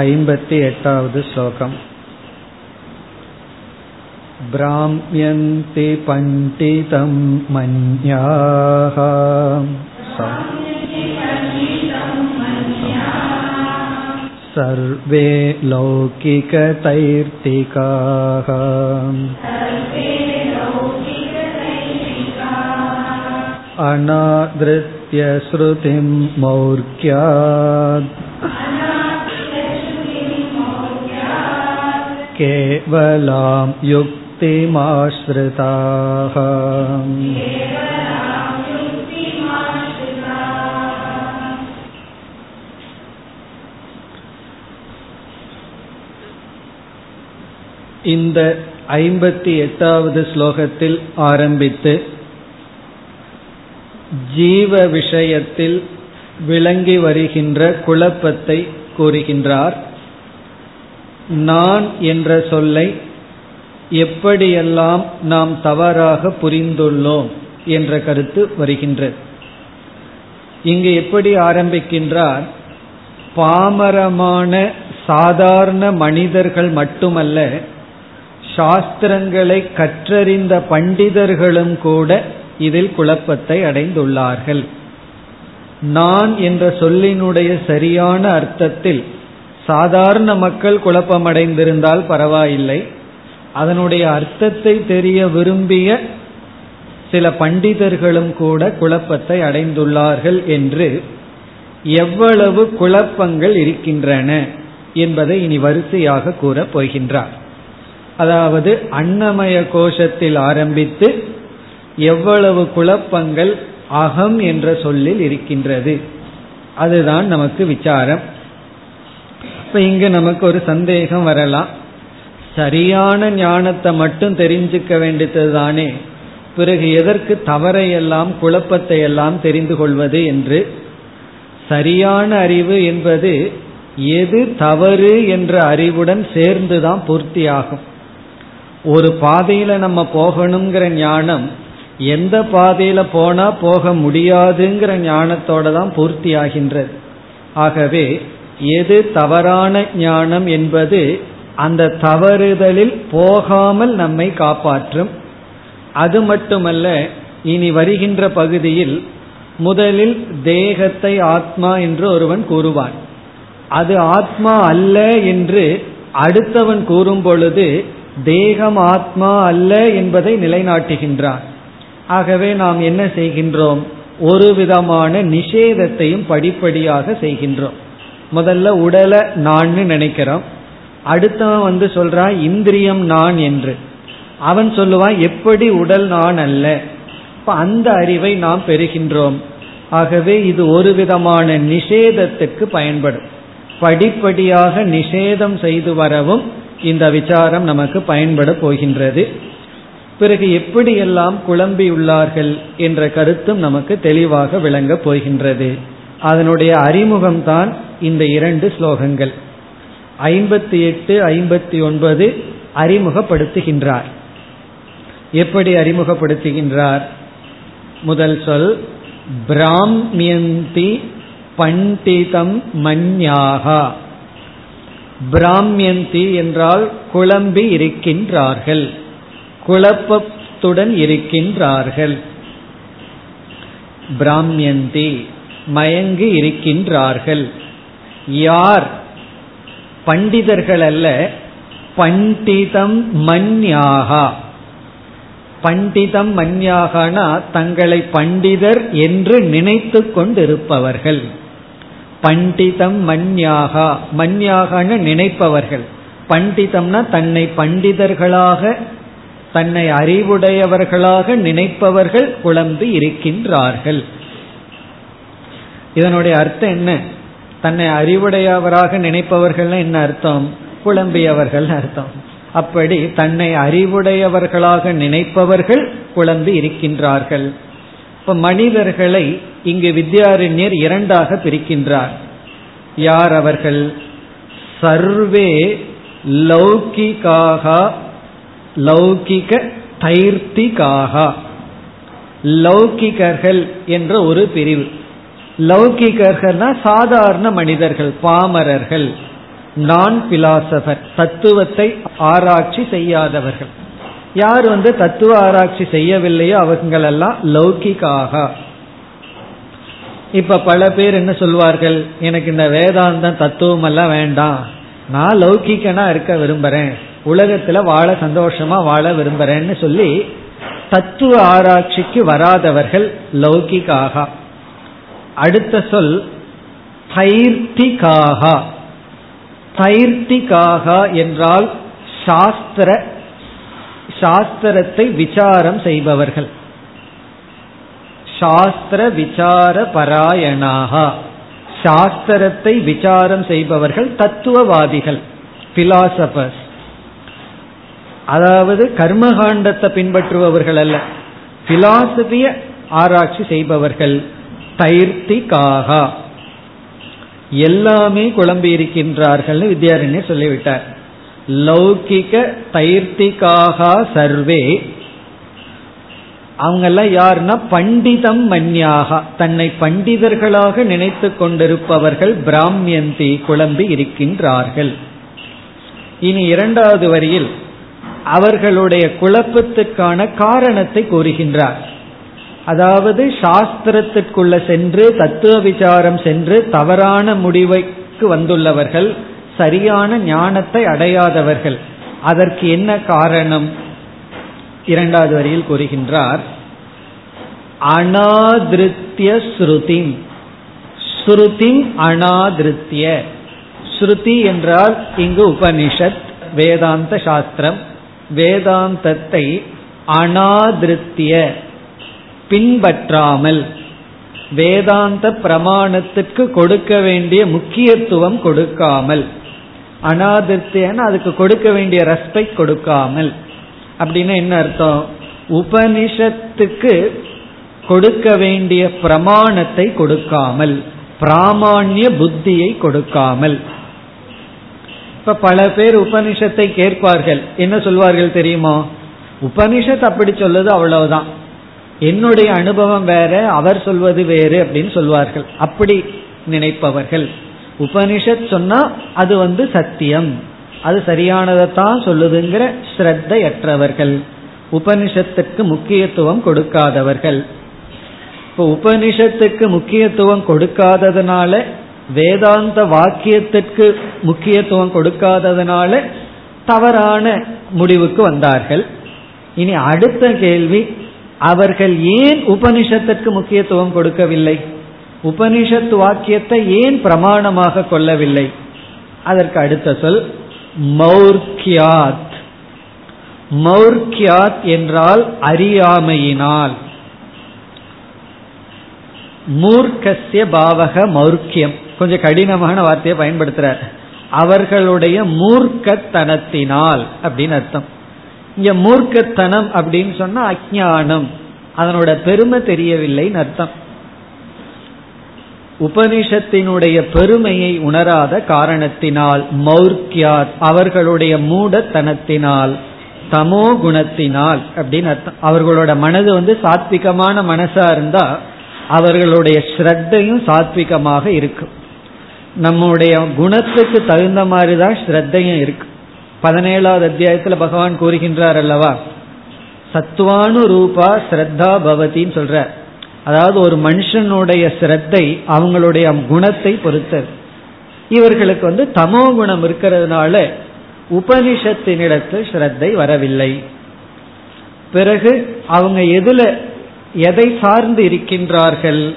ऐम्बति एटावद् श्लोकम् भ्राम्यन्ति पण्डितं मन्याः सर्वे लौकिकतैर्तिकाः अनादृत्य श्रुतिं मौर्क्यात् केवलां युक्तिमाश्रिताः இந்த ஐம்பத்தி எட்டாவது ஸ்லோகத்தில் ஆரம்பித்து ஜீவ விஷயத்தில் விளங்கி வருகின்ற குழப்பத்தை கூறுகின்றார் நான் என்ற சொல்லை எப்படியெல்லாம் நாம் தவறாக புரிந்துள்ளோம் என்ற கருத்து வருகின்றது. இங்கு எப்படி ஆரம்பிக்கின்றார்? பாமரமான சாதாரண மனிதர்கள் மட்டுமல்ல சாஸ்திரங்களை கற்றறிந்த பண்டிதர்களும் கூட இதில் குழப்பத்தை அடைந்துள்ளார்கள். நான் என்ற சொல்லினுடைய சரியான அர்த்தத்தில் சாதாரண மக்கள் குழப்பமடைந்திருந்தால் பரவாயில்லை. அதனுடைய அர்த்தத்தை தெரிய விரும்பிய சில பண்டிதர்களும் கூட குழப்பத்தை அடைந்துள்ளார்கள் என்று எவ்வளவு குழப்பங்கள் இருக்கின்றன என்பதை இனி வரிசையாக கூறப் போகின்றார். அதாவது அன்னமய கோஷத்தில் ஆரம்பித்து எவ்வளவு குழப்பங்கள் அகம் என்ற சொல்லில் இருக்கின்றது. அதுதான் நமக்கு விசாரம். இப்ப இங்க நமக்கு ஒரு சந்தேகம் வரலாம். சரியான ஞானத்தை மட்டும் தெரிஞ்சுக்க வேண்டியது தானே பிறகு எதற்கு தவறையெல்லாம் குழப்பத்தை எல்லாம் தெரிந்து கொள்வது என்று? சரியான அறிவு என்பது எது தவறு என்ற அறிவுடன் சேர்ந்துதான் பூர்த்தியாகும். ஒரு பாதையில நம்ம போகணுங்கிற ஞானம் எந்த பாதையில போனா போக முடியாதுங்கிற ஞானத்தோட தான் பூர்த்தி ஆகின்றது ஆகவே எது தவறான ஞானம் என்பது அந்த தவறுதலில் போகாமல் நம்மை காப்பாற்றும். அது மட்டுமல்ல இனி வருகின்ற பகுதியில் முதலில் தேகத்தை ஆத்மா என்று ஒருவன் கூறுவான். அது ஆத்மா அல்ல என்று அடுத்தவன் கூறும் பொழுது தேகம் ஆத்மா அல்ல என்பதை நிலைநாட்டுகின்றான். ஆகவே நாம் என்ன செய்கின்றோம்? ஒரு விதமான நிஷேதத்தையும் படிப்படியாக செய்கின்றோம். முதல்ல உடலை நான் நினைக்கிறோம் அடுத்தவன் வந்து சொல்றான் இந்திரியம் நான் என்று. அவன் சொல்லுவான் எப்படி உடல் நான் அல்ல. இப்ப அந்த அறிவை நாம் பெறுகின்றோம். ஆகவே இது ஒரு விதமான நிஷேதத்துக்கு பயன்படும். படிப்படியாக நிஷேதம் செய்து வரவும் இந்த விசாரம் நமக்கு பயன்பட போகின்றது. பிறகு எப்படியெல்லாம் குழம்பியுள்ளார்கள் என்ற கருத்தும் நமக்கு தெளிவாக விளங்கப் போகின்றது. அதனுடைய அறிமுகம்தான் இந்த இரண்டு ஸ்லோகங்கள். ஐம்பத்தி எட்டு ஐம்பத்தி ஒன்பது அறிமுகப்படுத்துகின்றார். எப்படி அறிமுகப்படுத்துகின்றார்? முதல் சொல் பிராமியந்தி பண்டிதம் மன்யாகா. பிராமியந்தி என்றால் குழம்பி இருக்கின்றார்கள் குழப்பத்துடன் இருக்கின்றார்கள். பிராமியந்தி மயங்கி இருக்கின்றார்கள் யார்? பண்டிதர்கள் அல்ல பண்டிதம் மன்யாகா. பண்டிதம் மன்யாகனா தங்களை பண்டிதர் என்று நினைத்து கொண்டிருப்பவர்கள். பண்டிதம் மன்யாகா மன்யாகன நினைப்பவர்கள். பண்டிதம்னா தன்னை பண்டிதர்களாக தன்னை அறிவுடையவர்களாக நினைப்பவர்கள் குழம்பு இருக்கின்றார்கள். இதனுடைய அர்த்தம் என்ன? தன்னை அறிவுடையவராக நினைப்பவர்கள் என்ன அர்த்தம்? குழம்பியவர்கள் அர்த்தம். அப்படி தன்னை அறிவுடையவர்களாக நினைப்பவர்கள் குழம்பி இருக்கின்றார்கள். இப்ப மனிதர்களை இங்கு வித்யாரண்யர் இரண்டாக பிரிக்கின்றார். யார் அவர்கள்? சர்வே லௌகிகாக லௌகிக தைர்த்திகாக. லௌகிகர்கள் என்ற ஒரு பிரிவு. லௌகிகர்கள்னா சாதாரண மனிதர்கள் பாமரர்கள் நான் பிலாசபர் தத்துவத்தை ஆராய்ச்சி செய்யாதவர்கள். யார் வந்து தத்துவ ஆராய்ச்சி செய்யவில்லையோ அவங்களெல்லாம் லௌகிக்காக இப்ப பல பேர் என்ன சொல்வார்கள் எனக்கு இந்த வேதாந்தம் தத்துவம் எல்லாம் வேண்டாம். நான் லௌகிக்கனா இருக்க விரும்புறேன். உலகத்துல வாழ சந்தோஷமா வாழ விரும்புறேன்னு சொல்லி தத்துவ ஆராய்ச்சிக்கு வராதவர்கள் லௌகிகாகா. அடுத்த சொல் தைர்த்திகாகா. தைர்த்திகாகா என்றால் சாஸ்திர சாஸ்திரத்தை விசாரம் செய்பவர்கள். சாஸ்திர விசார பராயணாகா. சாஸ்திரத்தை விசாரம் செய்பவர்கள் தத்துவவாதிகள் பிலாசபர்ஸ் அதாவது கர்மகாண்டத்தை பின்பற்றுபவர்கள் அல்ல பிலாசபிய ஆராய்ச்சி செய்பவர்கள். தைர்த்திகாக எல்லாமே குழம்பி இருக்கின்றார்கள் வித்யாரண்யர் சொல்லிவிட்டார். லௌகிக தைர்த்திகாக சர்வே. அவங்கெல்லாம் யாருன்னா பண்டிதம் மன்யாக. தன்னை பண்டிதர்களாக நினைத்து கொண்டிருப்பவர்கள் பிராமியந்தி குழம்பி இருக்கின்றார்கள். இனி இரண்டாவது வரியில் அவர்களுடைய குழப்பத்துக்கான காரணத்தை கூறுகின்றார். அதாவது சாஸ்திரத்திற்குள்ள சென்று தத்துவ விசாரம் சென்று தவறான முடிவைக்கு வந்துள்ளவர்கள் சரியான ஞானத்தை அடையாதவர்கள். அதற்கு என்ன காரணம்? இரண்டாவது வரியில் கூறுகின்றார் அனாதிருத்திய ஸ்ருதி ஸ்ருதி அனாதிருத்திய. ஸ்ருதி என்றால் இங்கு உபனிஷத் வேதாந்த சாஸ்திரம். வேதாந்தத்தை அனாதிருத்திய. பின்பற்றாமல் வேதாந்த பிரமாணத்துக்கு கொடுக்க வேண்டிய முக்கியத்துவம் கொடுக்காமல் அனாதிருத்தியான அதுக்கு கொடுக்க வேண்டிய ரெஸ்பெக்ட் கொடுக்காமல் அப்படின்னு என்ன அர்த்தம்? உபனிஷத்துக்கு கொடுக்க வேண்டிய பிரமாணத்தை கொடுக்காமல் பிராமான்ய புத்தியை கொடுக்காமல். இப்ப பல பேர் உபனிஷத்தை கேட்பார்கள். என்ன சொல்வார்கள் தெரியுமா? உபனிஷத் அப்படி சொல்லுது அவ்வளவுதான். என்னுடைய அனுபவம் வேற அவர் சொல்வது வேறு அப்படின்னு சொல்வார்கள். அப்படி நினைப்பவர்கள். உபனிஷத் சொன்னா அது வந்து சத்தியம். அது சரியானதைத்தான் சொல்லுதுங்கிற ஸ்ரத்தையற்றவர்கள். உபனிஷத்துக்கு முக்கியத்துவம் கொடுக்காதவர்கள். இப்போ உபனிஷத்துக்கு முக்கியத்துவம் கொடுக்காததுனால வேதாந்த வாக்கியத்திற்கு முக்கியத்துவம் கொடுக்காததுனால தவறான முடிவுக்கு வந்தார்கள். இனி அடுத்த கேள்வி அவர்கள் ஏன் உபனிஷத்திற்கு முக்கியத்துவம் கொடுக்கவில்லை? உபனிஷத் வாக்கியத்தை ஏன் பிரமாணமாக கொள்ளவில்லை? அதற்கு அடுத்த சொல் மௌர்கியாத் மௌர்கியாத் என்றால் அறியாமையினால். மூர்க்கசிய பாவக மௌர்க்கியம். கொஞ்சம் கடினமான வார்த்தையை பயன்படுத்துறார். அவர்களுடைய மூர்க்கத்தனத்தினால் அப்படின்னு அர்த்தம். இங்க மூர்க்கத்தனம் அப்படின்னு சொன்னா அஜானம் அதனோட பெருமை தெரியவில்லைன்னு அர்த்தம். உபனிஷத்தினுடைய பெருமையை உணராத காரணத்தினால் மௌர்க்கியார் அவர்களுடைய மூடத்தனத்தினால் தமோ குணத்தினால் அப்படின்னு அர்த்தம். அவர்களோட மனது வந்து சாத்விகமான மனசா இருந்தா அவர்களுடைய ஸ்ரத்தையும் சாத்விகமாக இருக்கும். நம்முடைய குணத்துக்கு தகுந்த மாதிரி தான் ஸ்ரத்தையும் இருக்கு. பதினேழாவது அத்தியாயத்துல பகவான் கூறுகின்றார் அல்லவா? சத்துவானு ரூபா ஸ்ரத்தா பவதின்னு சொல்ற. அதாவது ஒரு மனுஷனுடைய சிரத்தை அவங்களுடைய குணத்தை பொறுத்தது. இவர்களுக்கு வந்து தமோ குணம் இருக்கிறதுனால உபனிஷத்தினிடத்து ஸ்ரத்தை வரவில்லை. பிறகு அவங்க எதுல எதை சார்ந்து இருக்கின்றார்கள்?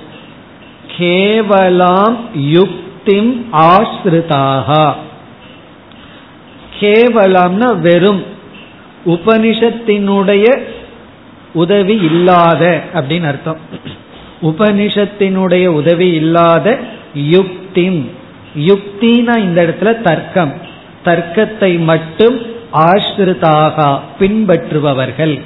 கேவலாம் யுக்திம் ஆஸ்ருதாக கேவலம்னா வெறும். உபனிஷத்தினுடைய உதவி இல்லாத அப்படின்னு அர்த்தம். உபனிஷத்தினுடைய உதவி இல்லாத யுக்திம். யுக்தினா இந்த இடத்துல தர்க்கம். தர்க்கத்தை மட்டும் ஆஷ்ருதாக பின்பற்றுபவர்கள்.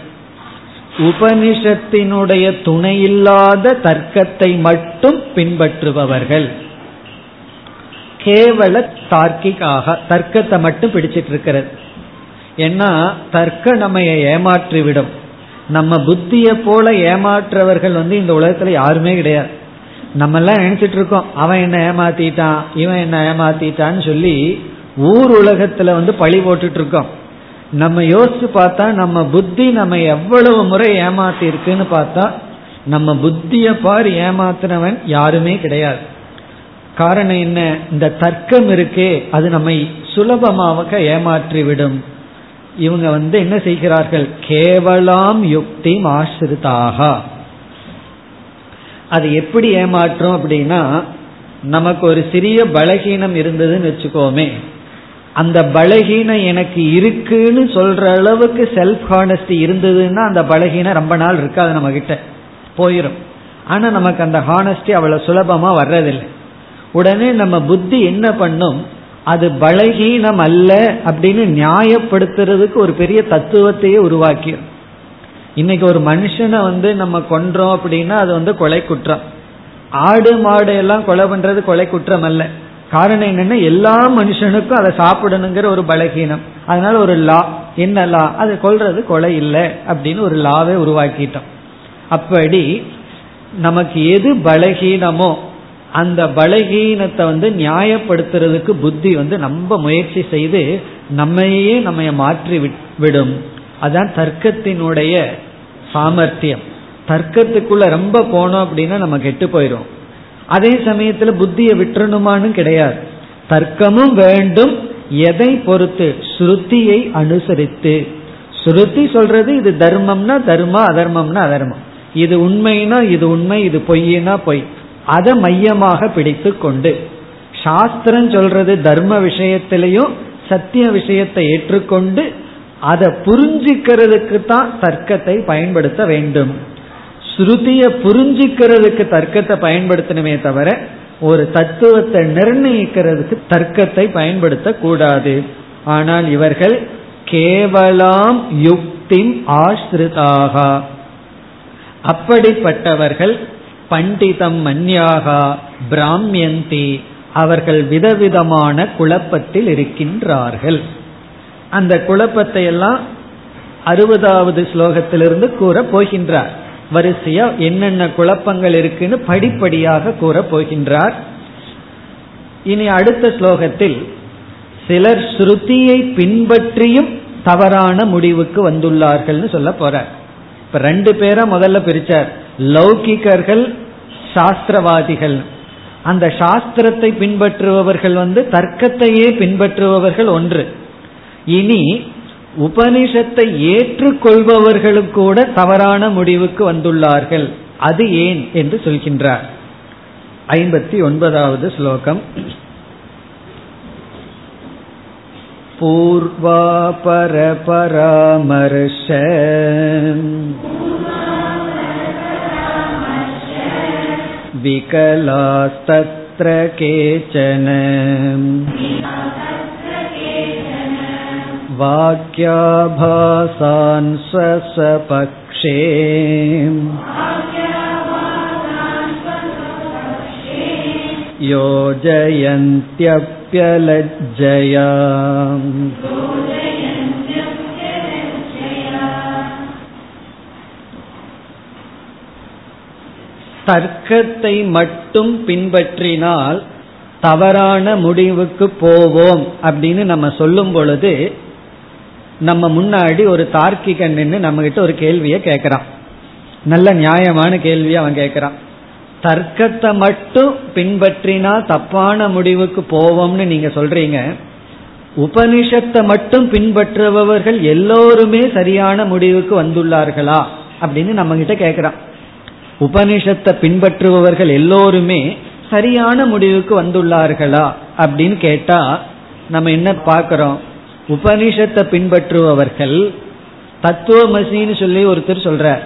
உபனிஷத்தினுடைய துணையில்லாத தர்க்கத்தை மட்டும் பின்பற்றுபவர்கள். கேவல தார்க்கிகாக தர்க்கத்தை மட்டும் பிடிச்சிட்டு இருக்கிறது. ஏன்னா தர்க்க நம்ம ஏமாற்றிவிடும். நம்ம புத்தியை போல ஏமாற்றவர்கள் வந்து இந்த உலகத்துல யாருமே கிடையாது. நம்ம எல்லாம் நினைச்சிட்டு இருக்கோம் அவன் என்ன ஏமாத்திட்டான் இவன் என்ன ஏமாத்திட்டான்னு சொல்லி ஊர் உலகத்துல வந்து பழி போட்டுட்டு இருக்கோம். நம்ம யோசிச்சு பார்த்தா நம்ம புத்தி நம்ம எவ்வளவு முறை ஏமாத்தி இருக்குன்னு பார்த்தா நம்ம புத்திய பார் ஏமாத்தினவன் யாருமே கிடையாது. காரணம் என்ன? இந்த தர்க்கம் இருக்கே அது நம்மை சுலபமாக ஏமாற்றிவிடும். இவங்க வந்து என்ன செய்கிறார்கள்? கேவலாம் யுக்தி ஆசிரிதாக. அது எப்படி ஏமாற்றும் அப்படின்னா நமக்கு ஒரு சிறிய பலகீனம் இருந்ததுன்னு வச்சுக்கோமே. அந்த பலகீனம் எனக்கு இருக்குன்னு சொல்ற அளவுக்கு செல்ஃப் ஹானஸ்டி இருந்ததுன்னா அந்த பலகீனம் ரொம்ப நாள் இருக்காது நம்ம கிட்ட போயிடும் ஆனா நமக்கு அந்த ஹானஸ்டி அவ்வளவு சுலபமா வர்றதில்லை. உடனே நம்ம புத்தி என்ன பண்ணும்? அது பலகீனம் அல்ல அப்படின்னு நியாயப்படுத்துறதுக்கு ஒரு பெரிய தத்துவத்தையே உருவாக்கியும் இன்னைக்கு ஒரு மனுஷனை வந்து நம்ம கொன்றோம் அப்படின்னா அது வந்து கொலை குற்றம் ஆடு மாடு எல்லாம் கொலை பண்றது கொலை குற்றம் அல்ல காரணம் என்னன்னா எல்லா மனுஷனுக்கும் அதை சாப்பிடணுங்கிற ஒரு பலகீனம். அதனால ஒரு லா என்ன லா? அது கொள்றது கொலை இல்லை அப்படின்னு ஒரு லாவே உருவாக்கிட்டோம். அப்படி நமக்கு எது பலகீனமோ அந்த பலகீனத்தை வந்து நியாயப்படுத்துறதுக்கு புத்தி வந்து நம்ம முயற்சி செய்து நம்மையே நம்ம மாற்றி விடும். அதான் தர்க்கத்தினுடைய சாமர்த்தியம். தர்க்கத்துக்குள்ள ரொம்ப போனோம் அப்படின்னா நம்ம கெட்டு போயிடும் அதே சமயத்துல புத்தியை விட்டுறணுமான்னு கிடையாது. தர்க்கமும் வேண்டும் எதை பொறுத்து? ஸ்ருதியை அனுசரித்து. ஸ்ருதி சொல்றது இது தர்மம்னா தர்மா அதர்மம்னா அதர்மம். இது உண்மைனா இது உண்மை இது பொய்னா பொய். அதை மையமாக பிடித்து கொண்டு சாஸ்திரம் சொல்றது தர்ம விஷயத்திலையும் சத்திய விஷயத்தை ஏற்றுக்கொண்டு அதை புரிஞ்சுக்கிறதுக்கு தான் தர்க்கத்தை பயன்படுத்த வேண்டும். ஸ்ருதிய புரிஞ்சுக்கிறதுக்கு தர்க்கத்தை பயன்படுத்தணுமே தவிர ஒரு தத்துவத்தை நிர்ணயிக்கிறதுக்கு தர்க்கத்தை பயன்படுத்த கூடாது ஆனால் இவர்கள் கேவலாம் யுக்தி ஆசிரிதாக அப்படிப்பட்டவர்கள் பண்டிதம் மன்யாகா பிராமியந்தி. அவர்கள் விதவிதமான குழப்பத்தில் இருக்கின்றார்கள். அந்த குழப்பத்தை எல்லாம் அறுபதாவது ஸ்லோகத்திலிருந்து கூற போகின்றார். வரிசையா என்னென்ன குழப்பங்கள் இருக்குன்னு படிப்படியாக கூற போகின்றார். இனி அடுத்த ஸ்லோகத்தில் சிலர் ஸ்ருதியை பின்பற்றியும் தவறான முடிவுக்கு வந்துள்ளார்கள்னு சொல்ல போறார். இப்ப ரெண்டு பேரா முதல்ல பிரிச்சார். லௌகிகர்கள் சாஸ்திரவாதிகள். அந்த சாஸ்திரத்தை பின்பற்றுபவர்கள் வந்து தர்க்கத்தையே பின்பற்றுபவர்கள் ஒன்று. இனி உபனிஷத்தை ஏற்றுக்கொள்பவர்களும் கூட தவறான முடிவுக்கு வந்துள்ளார்கள். அது ஏன் என்று சொல்கின்றார். ஐம்பத்தி ஒன்பதாவது ஸ்லோகம். பூர்வாபரபராமர்ஷ विकलास्तत्र केचन वाक्याभासान् स्वसपक्षे योजयन्त्यप्यलज्जया தர்க்கத்தை மட்டும் பின்பற்றினால் தவறான முடிவுக்கு போவோம் அப்படின்னு நம்ம சொல்லும் பொழுது நம்ம முன்னாடி ஒரு தார்க்கிகன் நின்று நம்ம கிட்ட ஒரு கேள்வியை கேட்கறான். நல்ல நியாயமான கேள்வி அவன் கேட்கறான். தர்க்கத்தை மட்டும் பின்பற்றினா தப்பான முடிவுக்கு போவோம்னு நீங்க சொல்றீங்க. உபனிஷத்தை மட்டும் பின்பற்றுபவர்கள் எல்லோருமே சரியான முடிவுக்கு வந்துள்ளார்களா அப்படின்னு நம்ம கிட்ட கேட்கிறான். உபனிஷத்தை பின்பற்றுபவர்கள் எல்லோருமே சரியான முடிவுக்கு வந்துள்ளார்களா அப்படின்னு கேட்டா நம்ம என்ன பார்க்கிறோம்? உபனிஷத்தை பின்பற்றுபவர்கள் தத்துவமசின்னு சொல்லி ஒருத்தர் சொல்றார்.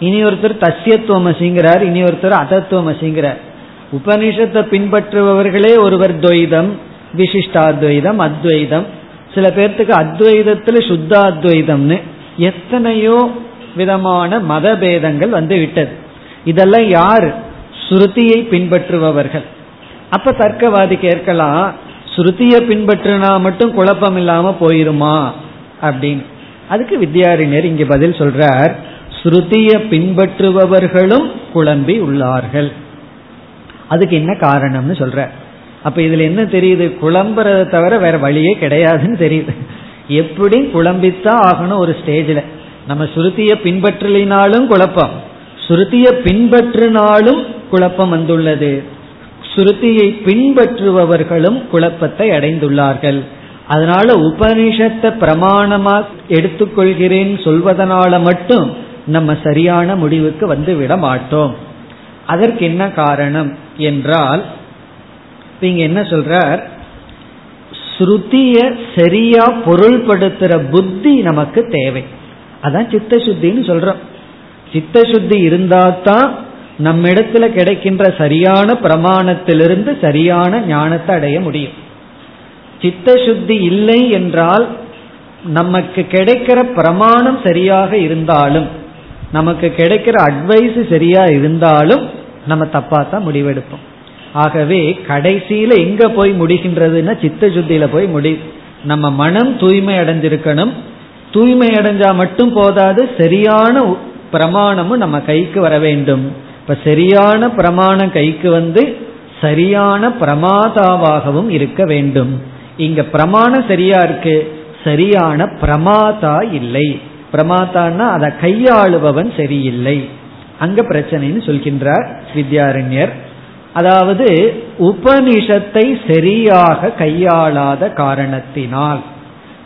இனி ஒருத்தர் தசியத்துவமசிங்கிறார் இனி ஒருத்தர் அதத்துவமசிங்கிறார். உபனிஷத்தை பின்பற்றுபவர்களே ஒருவர் துவைதம் விசிஷ்டாத்வைதம் அத்வைதம். சில பேர்த்துக்கு அத்வைதத்துல சுத்தாத்வைதம்னு எத்தனையோ விதமான மதபேதங்கள் வந்து விட்டது. இதெல்லாம் யார்? ஸ்ருதியை பின்பற்றுபவர்கள். அப்ப தர்க்கவாதி கேட்கலாம் ஸ்ருதியை பின்பற்றினா மட்டும் குழப்பம் இல்லாம போயிருமா? அப்படின்னு. அதுக்கு வித்யாரிஞர் இங்க பதில் சொல்றார் ஸ்ருதியை பின்பற்றுபவர்களும் குழம்பி உள்ளார்கள். அதுக்கு என்ன காரணம்னு சொல்ற அப்ப இதுல என்ன தெரியுது? குழம்புறத தவிர வேற வழியே கிடையாதுன்னு தெரியுது. எப்படி குழம்பித்தான் ஆகணும் ஒரு ஸ்டேஜில். நம்ம சுருத்திய பின்பற்றலினாலும் குழப்பம். ஸ்ருதியை பின்பற்றினாலும் குழப்பம் வந்துள்ளது. ஸ்ருதியை பின்பற்றுபவர்களும் குழப்பத்தை அடைந்துள்ளார்கள். அதனால உபனிஷத்தை பிரமாணமா எடுத்துக்கொள்கிறேன் சொல்வதனால மட்டும் நம்ம சரியான முடிவுக்கு வந்து விட மாட்டோம். அதற்கு என்ன காரணம் என்றால் இங்க என்ன சொல்றார்? ஸ்ருதிய சரியா பொருள்படுத்துற புத்தி நமக்கு தேவை. அதான் சித்த சுத்தின்னு சொல்றோம். சித்த சுத்தி இருந்தாதான் தான் நம்ம இடத்துல கிடைக்கின்ற சரியான பிரமாணத்திலிருந்து சரியான ஞானத்தை அடைய முடியும். சித்த சுத்தி இல்லை என்றால் நமக்கு கிடைக்கிற பிரமாணம் சரியாக இருந்தாலும் நமக்கு கிடைக்கிற அட்வைஸ் சரியா இருந்தாலும் நம்ம தப்பா தான் முடிவெடுப்போம். ஆகவே கடைசியில எங்க போய் முடிகின்றதுன்னா சித்த சுத்தியில போய் முடி நம்ம மனம் தூய்மை அடைஞ்சிருக்கணும். தூய்மை அடைஞ்சா மட்டும் போதாது சரியான பிரமாணமும் நம்ம கைக்கு வர வேண்டும். இப்ப சரியான பிரமாணம் கைக்கு வந்து சரியான பிரமாதாவாகவும் இருக்க வேண்டும். இங்க பிரமாணம் சரியா இருக்கு? சரியான பிரமாதா இல்லை. பிரமாதான்னா அதை கையாளுபவன் சரியில்லை. அங்க பிரச்சனைன்னு சொல்கின்றார் வித்யாரண்யர். அதாவது உபனிஷத்தை சரியாக கையாளாத காரணத்தினால்.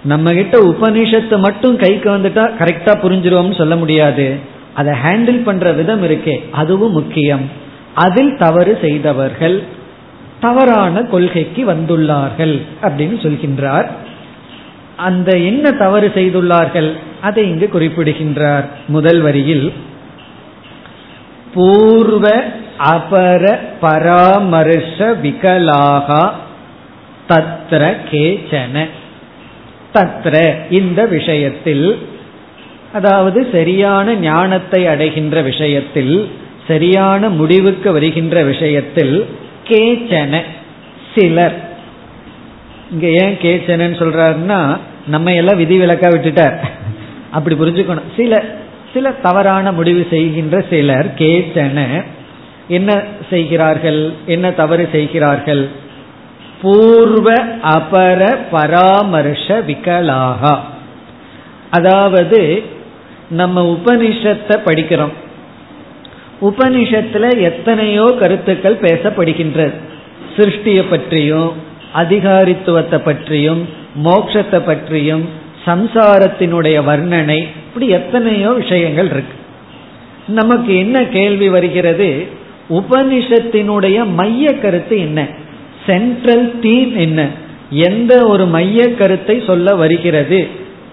நம்ம கிட்ட உபனிஷத்து மட்டும் கைக்கு வந்துட்டா கரெக்டா புரிஞ்சிருவோம்னு சொல்ல முடியாது. அதை ஹேண்டில் பண்ற விதம் இருக்கே அதுவும் முக்கியம். அதில் தவறு செய்தவர்கள் தவறான கொள்கைக்கு வந்துள்ளார்கள் அப்படின்னு சொல்கின்றார். அந்த என்ன தவறு செய்துள்ளார்கள் அதை இங்கு குறிப்பிடுகின்றார். முதல் வரியில் பூர்வ அபர பராமர்ஷ விகலாகா தத்ர கேச்சன. தத்ர இந்த விஷயத்தில் அதாவது சரியான ஞானத்தை அடைகின்ற விஷயத்தில் சரியான முடிவுக்கு வருகின்ற விஷயத்தில் கேச்சன சிலர். இங்க ஏன் கேச்சனன்னு சொல்றாருன்னா நம்ம எல்லாம் விதிவிலக்கா விட்டுட்டார். அப்படி புரிஞ்சுக்கணும். சில சில தவறான முடிவு செய்கின்ற சிலர் கேச்சன என்ன செய்கிறார்கள்? என்ன தவறு செய்கிறார்கள்? பூர்வ அபர பராமர்ஷ விகலாகா. அதாவது நம்ம உபனிஷத்தை படிக்கிறோம். உபனிஷத்துல எத்தனையோ கருத்துக்கள் பேசப்படுகின்றது. சிருஷ்டியை பற்றியும் அதிகாரித்துவத்தை பற்றியும் மோட்சத்தை பற்றியும் சம்சாரத்தினுடைய வர்ணனை இப்படி எத்தனையோ விஷயங்கள் இருக்கு. நமக்கு என்ன கேள்வி வருகிறது? உபனிஷத்தினுடைய மைய கருத்து என்ன? சென்ட்ரல் தீம் என்ன? எந்த ஒரு மைய கருத்தை சொல்ல வருகிறது?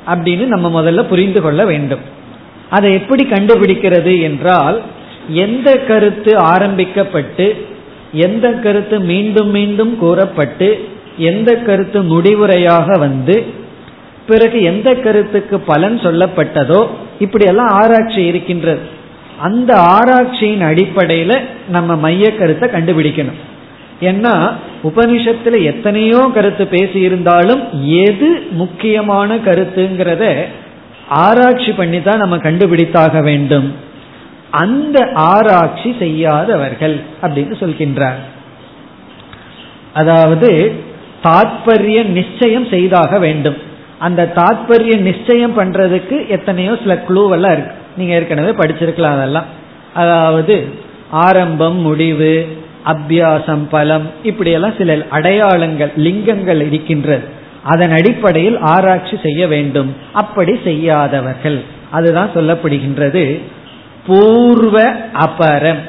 அப்படின்னு நம்ம முதல்ல புரிந்து கொள்ள வேண்டும். அதை எப்படி கண்டுபிடிக்கிறது என்றால் எந்த கருத்து ஆரம்பிக்கப்பட்டு எந்த கருத்து மீண்டும் மீண்டும் கூறப்பட்டு எந்த கருத்து முடிவுரையாக வந்து பிறகு எந்த கருத்துக்கு பலன் சொல்லப்பட்டதோ இப்படியெல்லாம் ஆராய்ச்சி இருக்கின்றது. அந்த ஆராய்ச்சியின் அடிப்படையில் நம்ம மைய கருத்தை கண்டுபிடிக்கணும். ஏன்னா உபனிஷத்துல எத்தனையோ கருத்து பேசி இருந்தாலும் எது முக்கியமான கருத்துங்கிறத ஆராய்ச்சி பண்ணி தான் நம்ம கண்டுபிடித்தாக வேண்டும். அந்த ஆராய்ச்சி செய்யாதவர்கள் அப்படின்னு சொல்கின்றார். அதாவது தாற்பரிய நிச்சயம் செய்தாக வேண்டும். அந்த தாற்பரிய நிச்சயம் பண்றதுக்கு எத்தனையோ சில குழுவெல்லாம் இருக்கு. நீங்க ஏற்கனவே படிச்சிருக்கலாம் அதெல்லாம். அதாவது ஆரம்பம் முடிவு அபியாசம் பலம் இப்படியெல்லாம் சில அடையாளங்கள் லிங்கங்கள் இருக்கின்றது. அதன் அடிப்படையில் ஆராய்ச்சி செய்ய வேண்டும். அப்படி செய்யாதவர்கள். அதுதான் சொல்லப்படுகின்றது. பூர்வ அபரம்.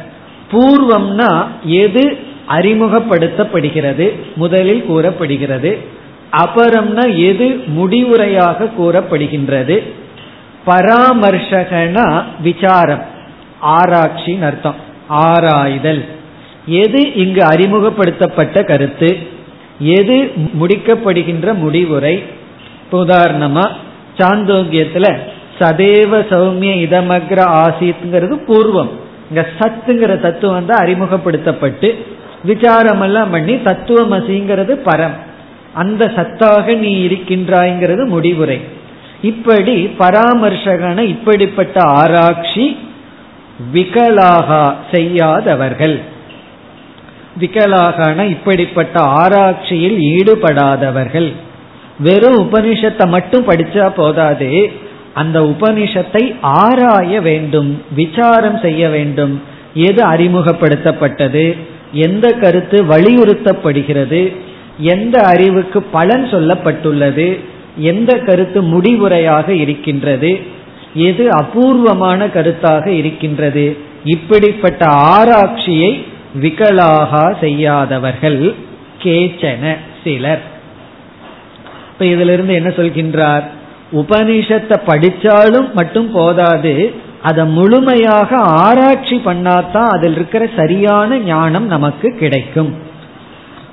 பூர்வம்னா எது அறிமுகப்படுத்தப்படுகிறது? முதலில் கூறப்படுகிறது. அபரம்னா எது முடிவுரையாக கூறப்படுகின்றது? பராமர்ஷகனா விசாரம். ஆராய்ச்சின்னு அர்த்தம். ஆராய்தல். எது இங்கு அறிமுகப்படுத்தப்பட்ட கருத்து? எது முடிக்கப்படுகின்ற முடிவுரை? உதாரணமா சாந்தோக்கியத்துல சதேவ சௌமிய இதமக்ர ஆசித்ங்கிறது பூர்வம். இங்க சத்துங்கிற தத்துவம் தான் அறிமுகப்படுத்தப்பட்டு விசாரம் எல்லாம் பண்ணி தத்துவமசிங்கிறது பரம். அந்த சத்தாக நீ இருக்கின்றாய்ங்கிறது முடிவுரை. இப்படி பராமர்சகன இப்படிப்பட்ட ஆராய்ச்சி விகலாகா செய்யாதவர்கள். விகலாகன இப்படிப்பட்ட ஆராய்ச்சியில் ஈடுபடாதவர்கள். வெறும் உபனிஷத்தை மட்டும் படிச்சா போதாது அந்த உபனிஷத்தை ஆராய வேண்டும் விசாரம் செய்ய வேண்டும். எது அறிமுகப்படுத்தப்பட்டது? எந்த கருத்து வலியுறுத்தப்படுகிறது? எந்த அறிவுக்கு பலன் சொல்லப்பட்டுள்ளது? எந்த கருத்து முடிவுரையாக இருக்கின்றது? எது அபூர்வமான கருத்தாக இருக்கின்றது? இப்படிப்பட்ட ஆராய்ச்சியை விகலாகா செய்யாதவர்கள் கேச்சன சிலர். இப்ப இதுல இருந்து என்ன சொல்கின்றார்? உபனிஷத்தை படிச்சாலும் மட்டும் போதாது அதை முழுமையாக ஆராய்ச்சி பண்ணாதான் அதில் இருக்கிற சரியான ஞானம் நமக்கு கிடைக்கும்.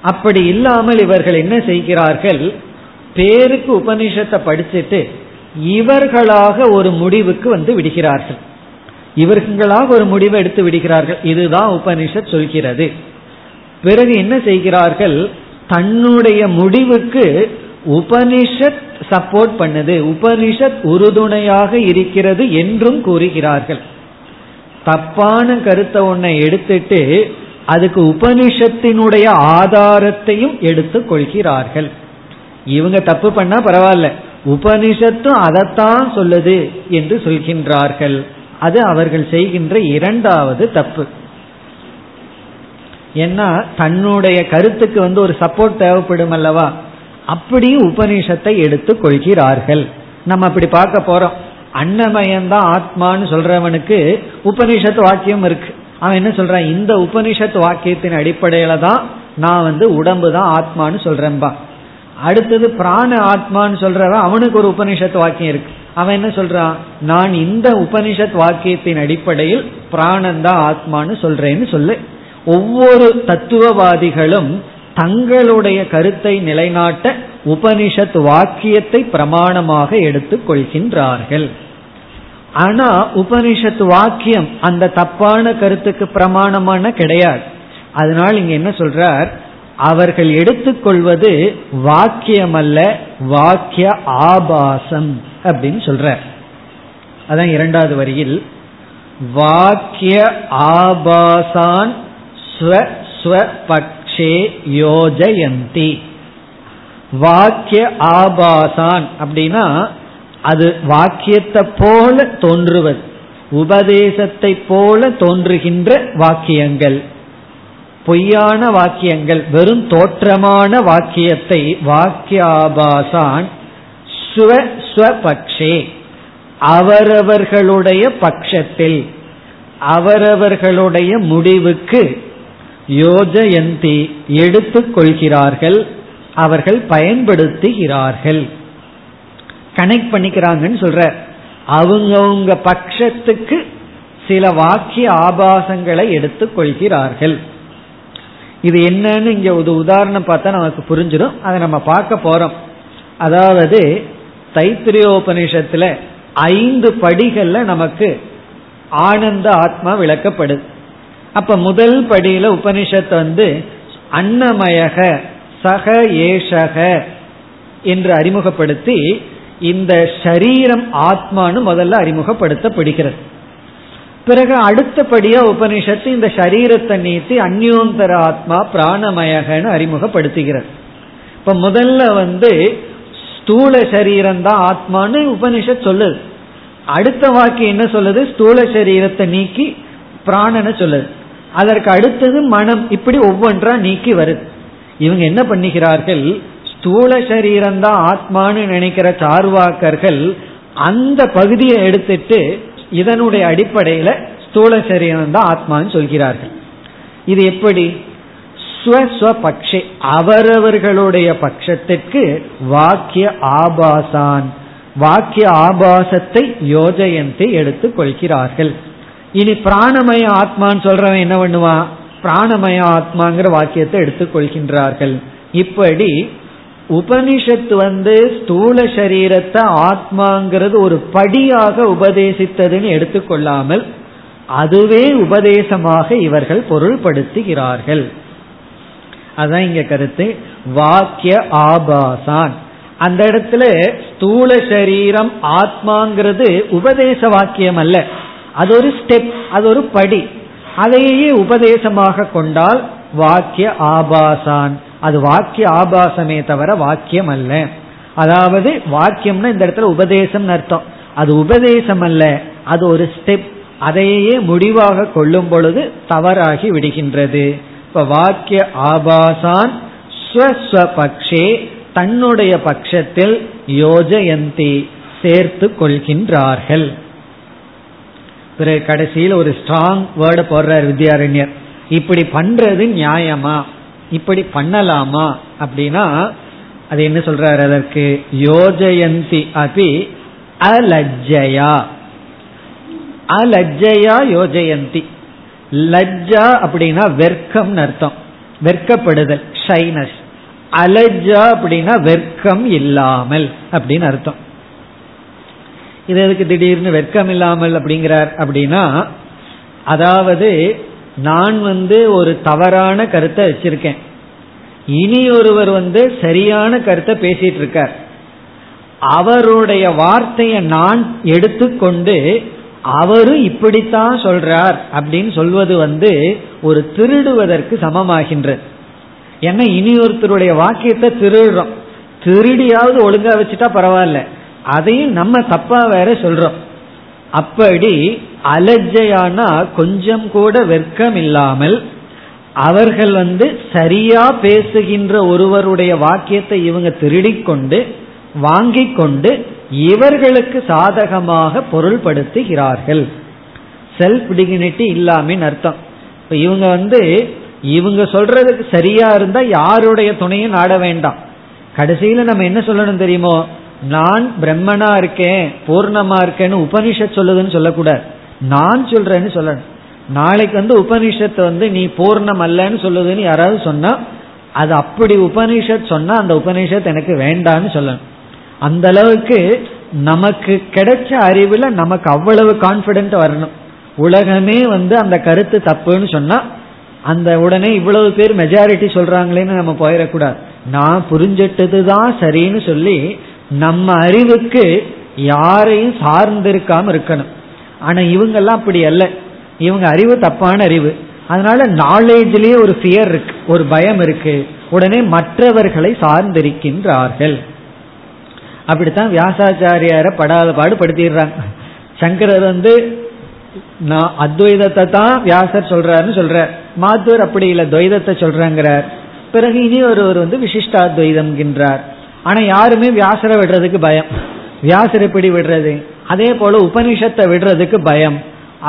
அப்படி இல்லாமல் இவர்கள் என்ன செய்கிறார்கள்? பேருக்கு உபனிஷத்தை படிச்சுட்டு இவர்களாக ஒரு முடிவுக்கு வந்து விடுகிறார்கள். இவர்களாக ஒரு முடிவை எடுத்து விடுகிறார்கள். இதுதான் உபனிஷத் சொல்கிறது. பிறகு என்ன செய்கிறார்கள்? தன்னுடைய முடிவுக்கு உபனிஷத் சப்போர்ட் பண்ணுது. உபனிஷத் உறுதுணையாக இருக்கிறது என்றும் கூறுகிறார்கள். தப்பான கருத்தை ஒன்றை எடுத்துட்டு அதுக்கு உபனிஷத்தினுடைய ஆதாரத்தையும் எடுத்து கொள்கிறார்கள். இவங்க தப்பு பண்ணா பரவாயில்ல. உபனிஷத்தும் அதைத்தான் சொல்லுது என்று சொல்கின்றார்கள். அது அவர்கள் செய்கின்ற இரண்டாவது தப்பு. ஏன்னா தன்னுடைய கருத்துக்கு வந்து ஒரு சப்போர்ட் தேவைப்படும் அல்லவா? அப்படியும் உபனிஷத்தை எடுத்து கொள்கிறார்கள். நம்ம அப்படி பார்க்க போறோம். அன்னமயம்தான் ஆத்மான்னு சொல்றவனுக்கு உபனிஷத்து வாக்கியம் இருக்கு. அவன் என்ன சொல்றான்? இந்த உபனிஷத்து வாக்கியத்தின் அடிப்படையில தான் நான் வந்து உடம்பு தான் ஆத்மான்னு சொல்றேன்பா. அடுத்தது பிராண ஆத்மான்னு சொல்றவன் அவனுக்கு ஒரு உபனிஷத்து வாக்கியம் இருக்கு. அவன் என்ன சொல்றான் நான் இந்த உபனிஷத் வாக்கியத்தின் அடிப்படையில் பிராணந்தா ஆத்மான்னு சொல்றேன்னு சொல்லு. ஒவ்வொரு தத்துவவாதிகளும் தங்களுடைய கருத்தை நிலைநாட்ட உபனிஷத் வாக்கியத்தை பிரமாணமாக எடுத்துக் கொள்கின்றார்கள். ஆனா உபனிஷத் வாக்கியம் அந்த தப்பான கருத்துக்கு பிரமாணமான கிடையாது. அதனால் இங்க என்ன சொல்றார்? அவர்கள் எடுத்துக்கொள்வது வாக்கியம் அல்ல வாக்கிய ஆபாசம் அப்படின்னு சொல்ற அதான் இரண்டாவது வரியில் வாக்கிய ஆபாசான் பக்ஷே யோஜயந்தி. வாக்கிய ஆபாசான் அப்படின்னா அது வாக்கியத்தை போல தோன்றுவது உபதேசத்தை போல தோன்றுகின்ற வாக்கியங்கள். பொய்யான வாக்கியங்கள் வெறும் தோற்றமான வாக்கியத்தை வாக்கியாபாசான் ஸ்வ அவரவர்களுடைய பட்சத்தில் அவரவர்களுடைய முடிவுக்கு யோஜயந்தி எடுத்துக்கொள்கிறார்கள் அவர்கள் பயன்படுத்துகிறார்கள். கனெக்ட் பண்ணிக்கிறாங்கன்னு சொல்ற. அவங்கவுங்க பட்சத்துக்கு சில வாக்கிய ஆபாசங்களை எடுத்துக்கொள்கிறார்கள் இது என்னன்னு இங்க ஒரு உதாரணம் பார்த்தா நமக்கு புரிஞ்சிடும். அதை நம்ம பார்க்க போறோம். அதாவது தைத்திரியோபனிஷத்துல ஐந்து படிகள்ல நமக்கு ஆனந்த ஆத்மா விளக்கப்படுது அப்ப முதல் படியில உபனிஷத்து வந்து அன்னமயக சக ஏஷக என்று அறிமுகப்படுத்தி இந்த சரீரம் ஆத்மானு முதல்ல அறிமுகப்படுத்தப்படுகிறது. பிறகு அடுத்தபடியா உபனிஷத்து இந்த சரீரத்தை நீத்தி அந்யோந்தர ஆத்மா பிராணமயகன்னு அறிமுகப்படுத்துகிறது. இப்ப முதல்ல வந்து ஸ்தூல சரீரம் தான் ஆத்மான்னு உபனிஷத் சொல்லுது. அடுத்த வாக்கியம் என்ன சொல்லுது? ஸ்தூல சரீரத்தை நீக்கி பிராணனை சொல்லுது. அதற்கு அடுத்தது மனம் இப்படி ஒவ்வொன்றா நீக்கி வருது. இவங்க என்ன பண்ணுகிறார்கள்? ஸ்தூல சரீரம் தான் ஆத்மான்னு நினைக்கிற சார்வாக்கர்கள் அந்த பகுதியை எடுத்துட்டு இதனுடைய அடிப்படையில ஸ்தூல சரீரம் தான் ஆத்மான்னு சொல்கிறார்கள். இது எப்படி? பக்ஷே அவரவர்களுடைய பட்சத்திற்கு வாக்கிய ஆபாசான் வாக்கிய ஆபாசத்தை யோஜயந்தி எடுத்துக் கொள்கிறார்கள். இனி பிராணமய ஆத்மான்னு சொல்றவன் என்ன பண்ணுவான்? பிராணமய ஆத்மாங்கிற வாக்கியத்தை எடுத்துக் கொள்கின்றார்கள். இப்படி உபனிஷத்து வந்து ஸ்தூல சரீரத்தை ஆத்மாங்கிறது ஒரு படியாக உபதேசித்ததுன்னு எடுத்துக்கொள்ளாமல் அதுவே உபதேசமாக இவர்கள் பொருள்படுத்துகிறார்கள். அதான் இங்க கருத்து. வாக்கிய ஆபாசான். அந்த இடத்துல ஸ்தூல சரீரம் ஆத்மாங்கிறது உபதேச வாக்கியம் அல்ல. அது ஒரு ஸ்டெப் அது ஒரு படி. அதையே உபதேசமாக கொண்டால் வாக்கிய ஆபாசான். அது வாக்கிய ஆபாசமே தவிர வாக்கியம் அல்ல அதாவது வாக்கியம்னா இந்த இடத்துல உபதேசம் அர்த்தம். அது உபதேசம் அல்ல அது ஒரு ஸ்டெப் அதையே முடிவாக கொள்ளும் பொழுது தவறாகி விடுகின்றது. இப்ப வாக்கிய ஆபாசான் ஸ்வஸ்வபக்ஷே தன்னுடைய பட்சத்தில் யோஜயந்தி சேர்த்து கொள்கின்றார்கள். பிறகு கடைசியில் ஒரு ஸ்ட்ராங் வேர்டு போடுறார் வித்யாரண்யர். இப்படி பண்றது நியாயமா? இப்படி பண்ணலாமா அப்படின்னா அது என்ன சொல்றாரு அதற்கு? யோஜயந்தி அபி அலஜ்ஜயா. அலஜ்ஜயா யோஜயந்தி. லஜ்ஜா அப்படின்னா வெர்க்கம் அர்த்தம். வெர்க்கப்படுதல் ஷைனஸ். அலஜ்ஜா அப்படின்னா வெர்க்கம் இல்லாமல் அப்படின்னு அர்த்தம். இது எதுக்கு திடீர்னு வெர்க்கம் இல்லாமல் அப்படிங்கிறார் அப்படின்னா அதாவது நான் வந்து ஒரு தவறான கருத்தை வச்சிருக்கேன். இனி ஒருவர் வந்து சரியான கருத்தை பேசிட்டு இருக்கார். அவருடைய வார்த்தையை நான் எடுத்துக்கொண்டு அவரும் இப்படித்தான் சொல்றார் அப்படின்னு சொல்வது வந்து ஒரு திருடுவதற்கு சமமாகின்றது. ஏன்னா இனி ஒருத்தருடைய வாக்கியத்தை திருடுறோம். திருடியாவது ஒழுங்கா வச்சுட்டா பரவாயில்ல. அதையும் நம்ம தப்பா வேற சொல்றோம். அப்படி அலஜையானா கொஞ்சம் கூட வெர்க்கம் இல்லாமல் அவர்கள் வந்து சரியா பேசுகின்ற ஒருவருடைய வாக்கியத்தை இவங்க திருடிக்கொண்டு வாங்கி கொண்டு இவர்களுக்கு சாதகமாக பொருள்படுத்துகிறார்கள். செல்ஃப் டிகினிட்டி இல்லாமின் அர்த்தம். இப்போ இவங்க வந்து இவங்க சொல்றதுக்கு சரியா இருந்தா யாருடைய துணையும் நாட வேண்டாம். கடைசியில நம்ம என்ன சொல்லணும் தெரியுமோ? நான் பிரம்மனா இருக்கேன் பூர்ணமா இருக்கேன்னு உபனிஷத் சொல்லுதுன்னு சொல்லக்கூடாது. நான் சொல்றேன்னு சொல்லணும். நாளைக்கு வந்து உபனிஷத்து வந்து நீ பூர்ணம் அல்லன்னு சொல்லுதுன்னு யாராவது சொன்னா அது அப்படி உபனிஷத் சொன்னா அந்த உபனிஷத் எனக்கு வேண்டான்னு சொல்லணும். அந்த அளவுக்கு நமக்கு கிடைச்ச அறிவுல நமக்கு அவ்வளவு கான்பிடென்ட் வரணும். உலகமே வந்து அந்த கருத்து தப்புன்னு சொன்னா அந்த உடனே இவ்வளவு பேர் மெஜாரிட்டி சொல்றாங்களேன்னு நம்ம போயிடக்கூடாது. நான் புரிஞ்சிட்டது தான் சரின்னு சொல்லி நம்ம அறிவுக்கு யாரையும் சார்ந்திருக்காம இருக்கணும். ஆனா இவங்கெல்லாம் அப்படி அல்ல. இவங்க அறிவு தப்பான அறிவு. அதனால நாலேஜ்லயே ஒரு ஃபியர் இருக்கு ஒரு பயம் இருக்கு. உடனே மற்றவர்களை சார்ந்திருக்கின்றார்கள். அப்படித்தான் வியாசாச்சாரியார படாத பாடு படுத்திடுறாங்க சங்கரர் வந்து நான் அத்வைதத்தை தான் வியாசர் சொல்றாருன்னு சொல்ற மாத்துவர் அப்படி இல்லை துவைதத்தை சொல்றாங்கிறார். பிறகு இனி ஒருவர் வந்து விசிஷ்டாத்வைதம்கின்றார். ஆனா யாருமே வியாசரை விடுறதுக்கு பயம். வியாசர் எப்படி விடுறது? அதே போல உபனிஷத்தை விடுறதுக்கு பயம்.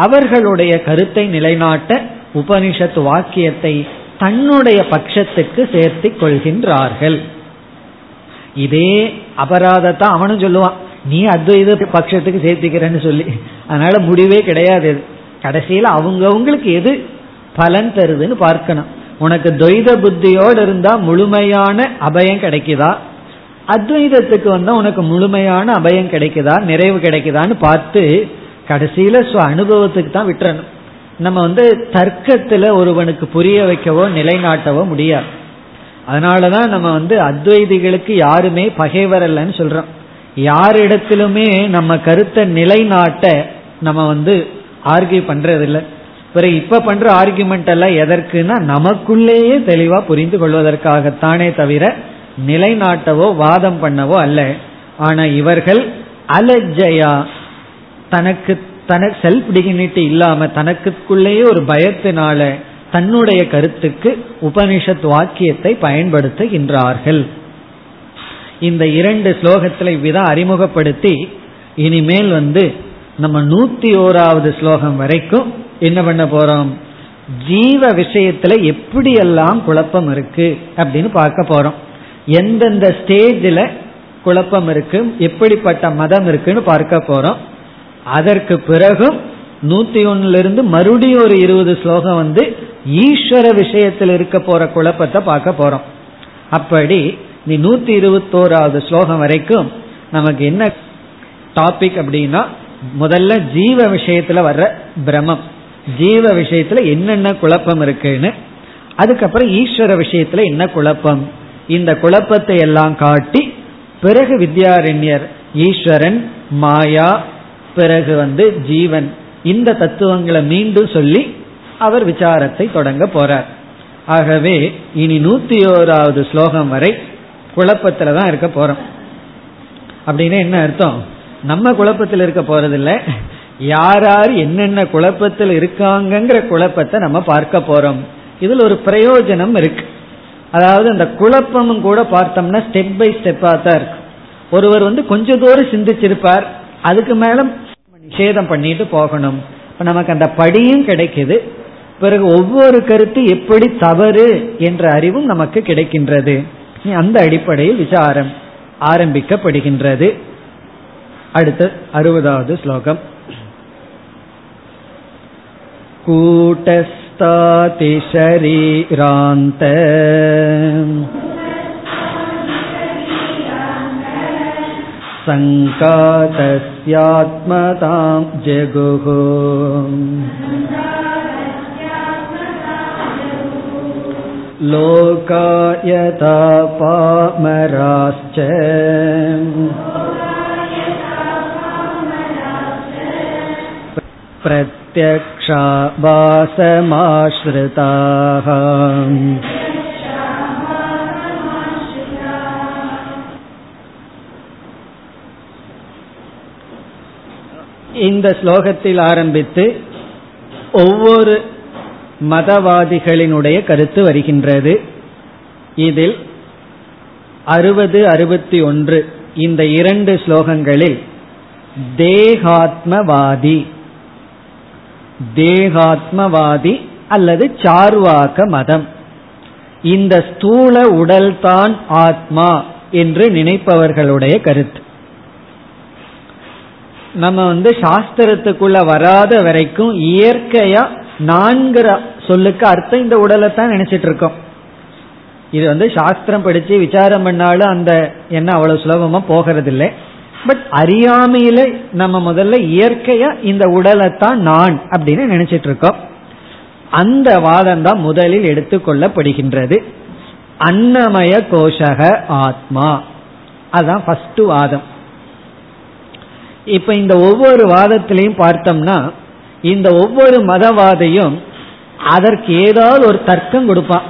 அவர்களுடைய கருத்தை நிலைநாட்ட உபனிஷத் வாக்கியத்தை தன்னுடைய பட்சத்துக்கு சேர்த்து கொள்கின்றார்கள். இதே அபராதத்தான் அவனும் சொல்லுவான். நீ அத்வைத பட்சத்துக்கு சேர்த்திக்கிறேன்னு சொல்லி. அதனால முடிவே கிடையாது கடைசியில் அவங்கவுங்களுக்கு எது பலன் தருதுன்னு பார்க்கணும். உனக்கு துவைத புத்தியோடு இருந்தா முழுமையான அபயம் கிடைக்குதா? அத்வைதத்துக்கு வந்தா உனக்கு முழுமையான அபயம் கிடைக்குதா நிறைவு கிடைக்குதான்னு பார்த்து கடைசியில ஸ்வ அனுபவத்துக்கு தான் விட்டுறணும். நம்ம வந்து தர்க்கத்துல ஒருவனுக்கு புரிய வைக்கவோ நிலைநாட்டவோ முடியாது. அதனாலதான் நம்ம வந்து அத்வைதிகளுக்கு யாருமே பகைவர் அல்லன்னு சொல்றோம். யாரிடத்திலுமே நம்ம கருத்தை நிலைநாட்ட நம்ம வந்து ஆர்கியூ பண்றதில்லை. பிறகு இப்ப பண்ற ஆர்குமெண்ட் எல்லாம் எதற்குன்னா நமக்குள்ளேயே தெளிவா புரிந்து கொள்வதற்காகத்தானே தவிர நிலைநாட்டவோ வாதம் பண்ணவோ அல்ல. ஆனா இவர்கள் அலஜயா தனக்கு தன செல்ஃப் டிகினிட்டி இல்லாம தனக்குள்ளேயே ஒரு பயத்தினால தன்னுடைய கருத்துக்கு உபனிஷத் வாக்கியத்தை பயன்படுத்துகின்றார்கள். இந்த இரண்டு ஸ்லோகத்தில் இவ்விதம் அறிமுகப்படுத்தி இனிமேல் வந்து நம்ம நூத்தி ஓராவது ஸ்லோகம் வரைக்கும் என்ன பண்ண போறோம்? ஜீவ விஷயத்துல எப்படியெல்லாம் குழப்பம் இருக்கு அப்படின்னு பார்க்க போறோம். எந்தெந்த ஸ்டேஜில் குழப்பம் இருக்கு எப்படிப்பட்ட மதம் இருக்குன்னு பார்க்க போறோம். அதற்கு பிறகும் நூத்தி ஒன்னுல இருந்து மறுபடியும் ஒரு இருபது ஸ்லோகம் வந்து ஈஸ்வர விஷயத்தில் இருக்க போற குழப்பத்தை பார்க்க போறோம். அப்படி நீ நூத்தி இருபத்தோராவது ஸ்லோகம் வரைக்கும் நமக்கு என்ன டாபிக் அப்படின்னா முதல்ல ஜீவ விஷயத்துல வர்ற பிரமம் ஜீவ விஷயத்துல என்னென்ன குழப்பம் இருக்குன்னு அதுக்கப்புறம் ஈஸ்வர விஷயத்துல என்ன குழப்பம்? இந்த குழப்பத்தை எல்லாம் காட்டி பிறகு வித்யாரண்யர் ஈஸ்வரன் மாயா பிறகு வந்து ஜீவன் இந்த தத்துவங்களை மீண்டும் சொல்லி அவர் விசாரத்தை தொடங்க போறார். ஆகவே இனி நூத்தி ஓராவது ஸ்லோகம் வரை குழப்பத்துல தான் இருக்க போறோம். அப்படின்னா என்ன அர்த்தம்? நம்ம குழப்பத்தில் இருக்க போறதில்ல. யார் யார் என்னென்ன குழப்பத்தில் இருக்காங்கங்கிற குழப்பத்தை நம்ம பார்க்க போறோம். இதில் ஒரு பிரயோஜனம் இருக்கு. அதாவது அந்த குழப்பமும் கூட பார்த்தோம்னா ஸ்டெப் பை ஸ்டெப்பா தான் இருக்கும். ஒருவர் வந்து கொஞ்ச தூரம் சிந்திச்சிருப்பார் அதுக்கு மேல நிஷேதம் பண்ணிட்டு போகணும். இப்ப நமக்கு அந்த படியும் கிடைக்குது. பிறகு ஒவ்வொரு கருத்து எப்படி தவறு என்ற அறிவும் நமக்கு கிடைக்கின்றது. அந்த அடிப்படையில் விசாரம் ஆரம்பிக்கப்படுகின்றது. அடுத்த அறுபதாவது ஸ்லோகம். कूटस्थातिशरीरान्त सङ्कातस्यात्मतां जगुः लोकायता पामराश्च प्रत्यक्षाभासमाश्रिताः இந்த ஸ்லோகத்தில் ஆரம்பித்து ஒவ்வொரு மதவாதிகளினுடைய கருத்து வருகின்றது இதில் அறுபது அறுபத்தி ஒன்று இந்த இரண்டு ஸ்லோகங்களில் தேகாத்மவாதி தேகாத்மவாதி அல்லது சார்வாக மதம். இந்த ஸ்தூல உடல்தான் ஆத்மா என்று நினைப்பவர்களுடைய கருத்து. நம்ம வந்து சாஸ்திரத்துக்குள்ள வராத வரைக்கும் இயற்கையா நான்கிற சொல்லுக்கு அர்த்தம் இந்த உடலை தான் நினைச்சிட்டு இருக்கோம் இது வந்து சாஸ்திரம் படிச்சு விசாரம் பண்ணாலும் அந்த என்ன அவ்வளவு சுலபமா போகிறதில்லை. பட் அறியாமையில நம்ம முதல்ல இயற்கையா இந்த உடலை தான் நான் அப்படின்னு நினைச்சிட்டு இருக்கோம் அந்த வாதம் தான் முதலில் எடுத்துக்கொள்ளப்படுகின்றது. அன்னமய கோஷக ஆத்மா. அதான் ஃபர்ஸ்ட் வாதம். இப்ப இந்த ஒவ்வொரு வாதத்திலையும் பார்த்தோம்னா இந்த ஒவ்வொரு மதவாதையும் அதற்கு ஏதாவது ஒரு தர்க்கம் கொடுப்பான்.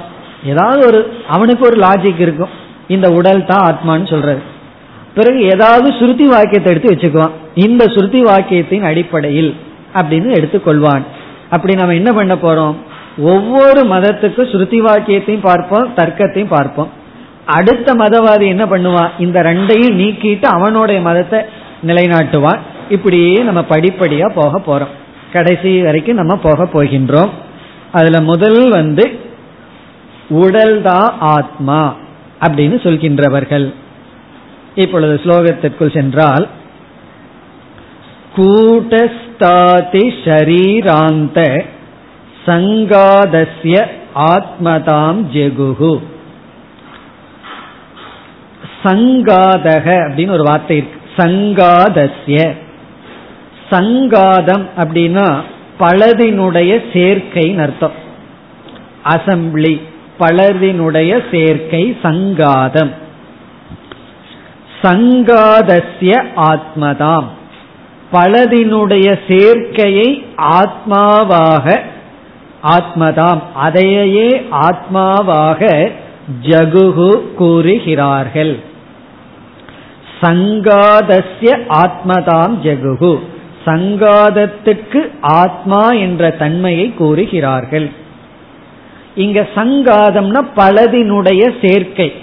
ஏதாவது ஒரு அவனுக்கு ஒரு லாஜிக் இருக்கும். இந்த உடல் தான் ஆத்மான்னு சொல்றது. பிறகு ஏதாவது ஸ்ருதி வாக்கியத்தை எடுத்து வச்சுக்குவான். இந்த ஸ்ருதி வாக்கியத்தின் அடிப்படையில் அப்படின்னு எடுத்துக்கொள்வான். அப்படி நம்ம என்ன பண்ண போறோம்? ஒவ்வொரு மதத்துக்கும் ஸ்ருதி வாக்கியத்தையும் பார்ப்போம் தர்க்கத்தையும் பார்ப்போம். அடுத்த மதவாதி என்ன பண்ணுவான் இந்த ரெண்டையும் நீக்கிட்டு அவனுடைய மதத்தை நிலைநாட்டுவான். இப்படியே நம்ம படிப்படியா போக போறோம். கடைசி வரைக்கும் நம்ம போக போகின்றோம். அதுல முதல் வந்து உடல்தான் ஆத்மா அப்படின்னு சொல்கின்றவர்கள். இப்பொழுது ஸ்லோகத்திற்குள் சென்றால் கூட்டஸ்தாதி ஷரீராந்த சங்காதஸ்ய ஆத்மதாம் ஜெகுகு சங்காதக அப்படின்னு ஒரு வார்த்தை இருக்கு. சங்காதஸ்ய. சங்காதம் அப்படின்னா பலதினுடைய சேர்க்கைன்னு அர்த்தம். அசம்பிளி பலதினுடைய சேர்க்கை சங்காதம். சங்காதஸ்ய ஆத்மதாம். பலதினுடைய சேர்க்கையை ஆத்மாவாக ஆத்மதாம் அதையே ஆத்மாவாக ஜகுகு கூறுகிறார்கள். சங்காதசிய ஆத்மதாம் ஜகுகு. சங்காதத்துக்கு ஆத்மா என்ற தன்மையை கூறுகிறார்கள். இங்க சங்காதம்னா பலதினுடைய சேர்க்கை.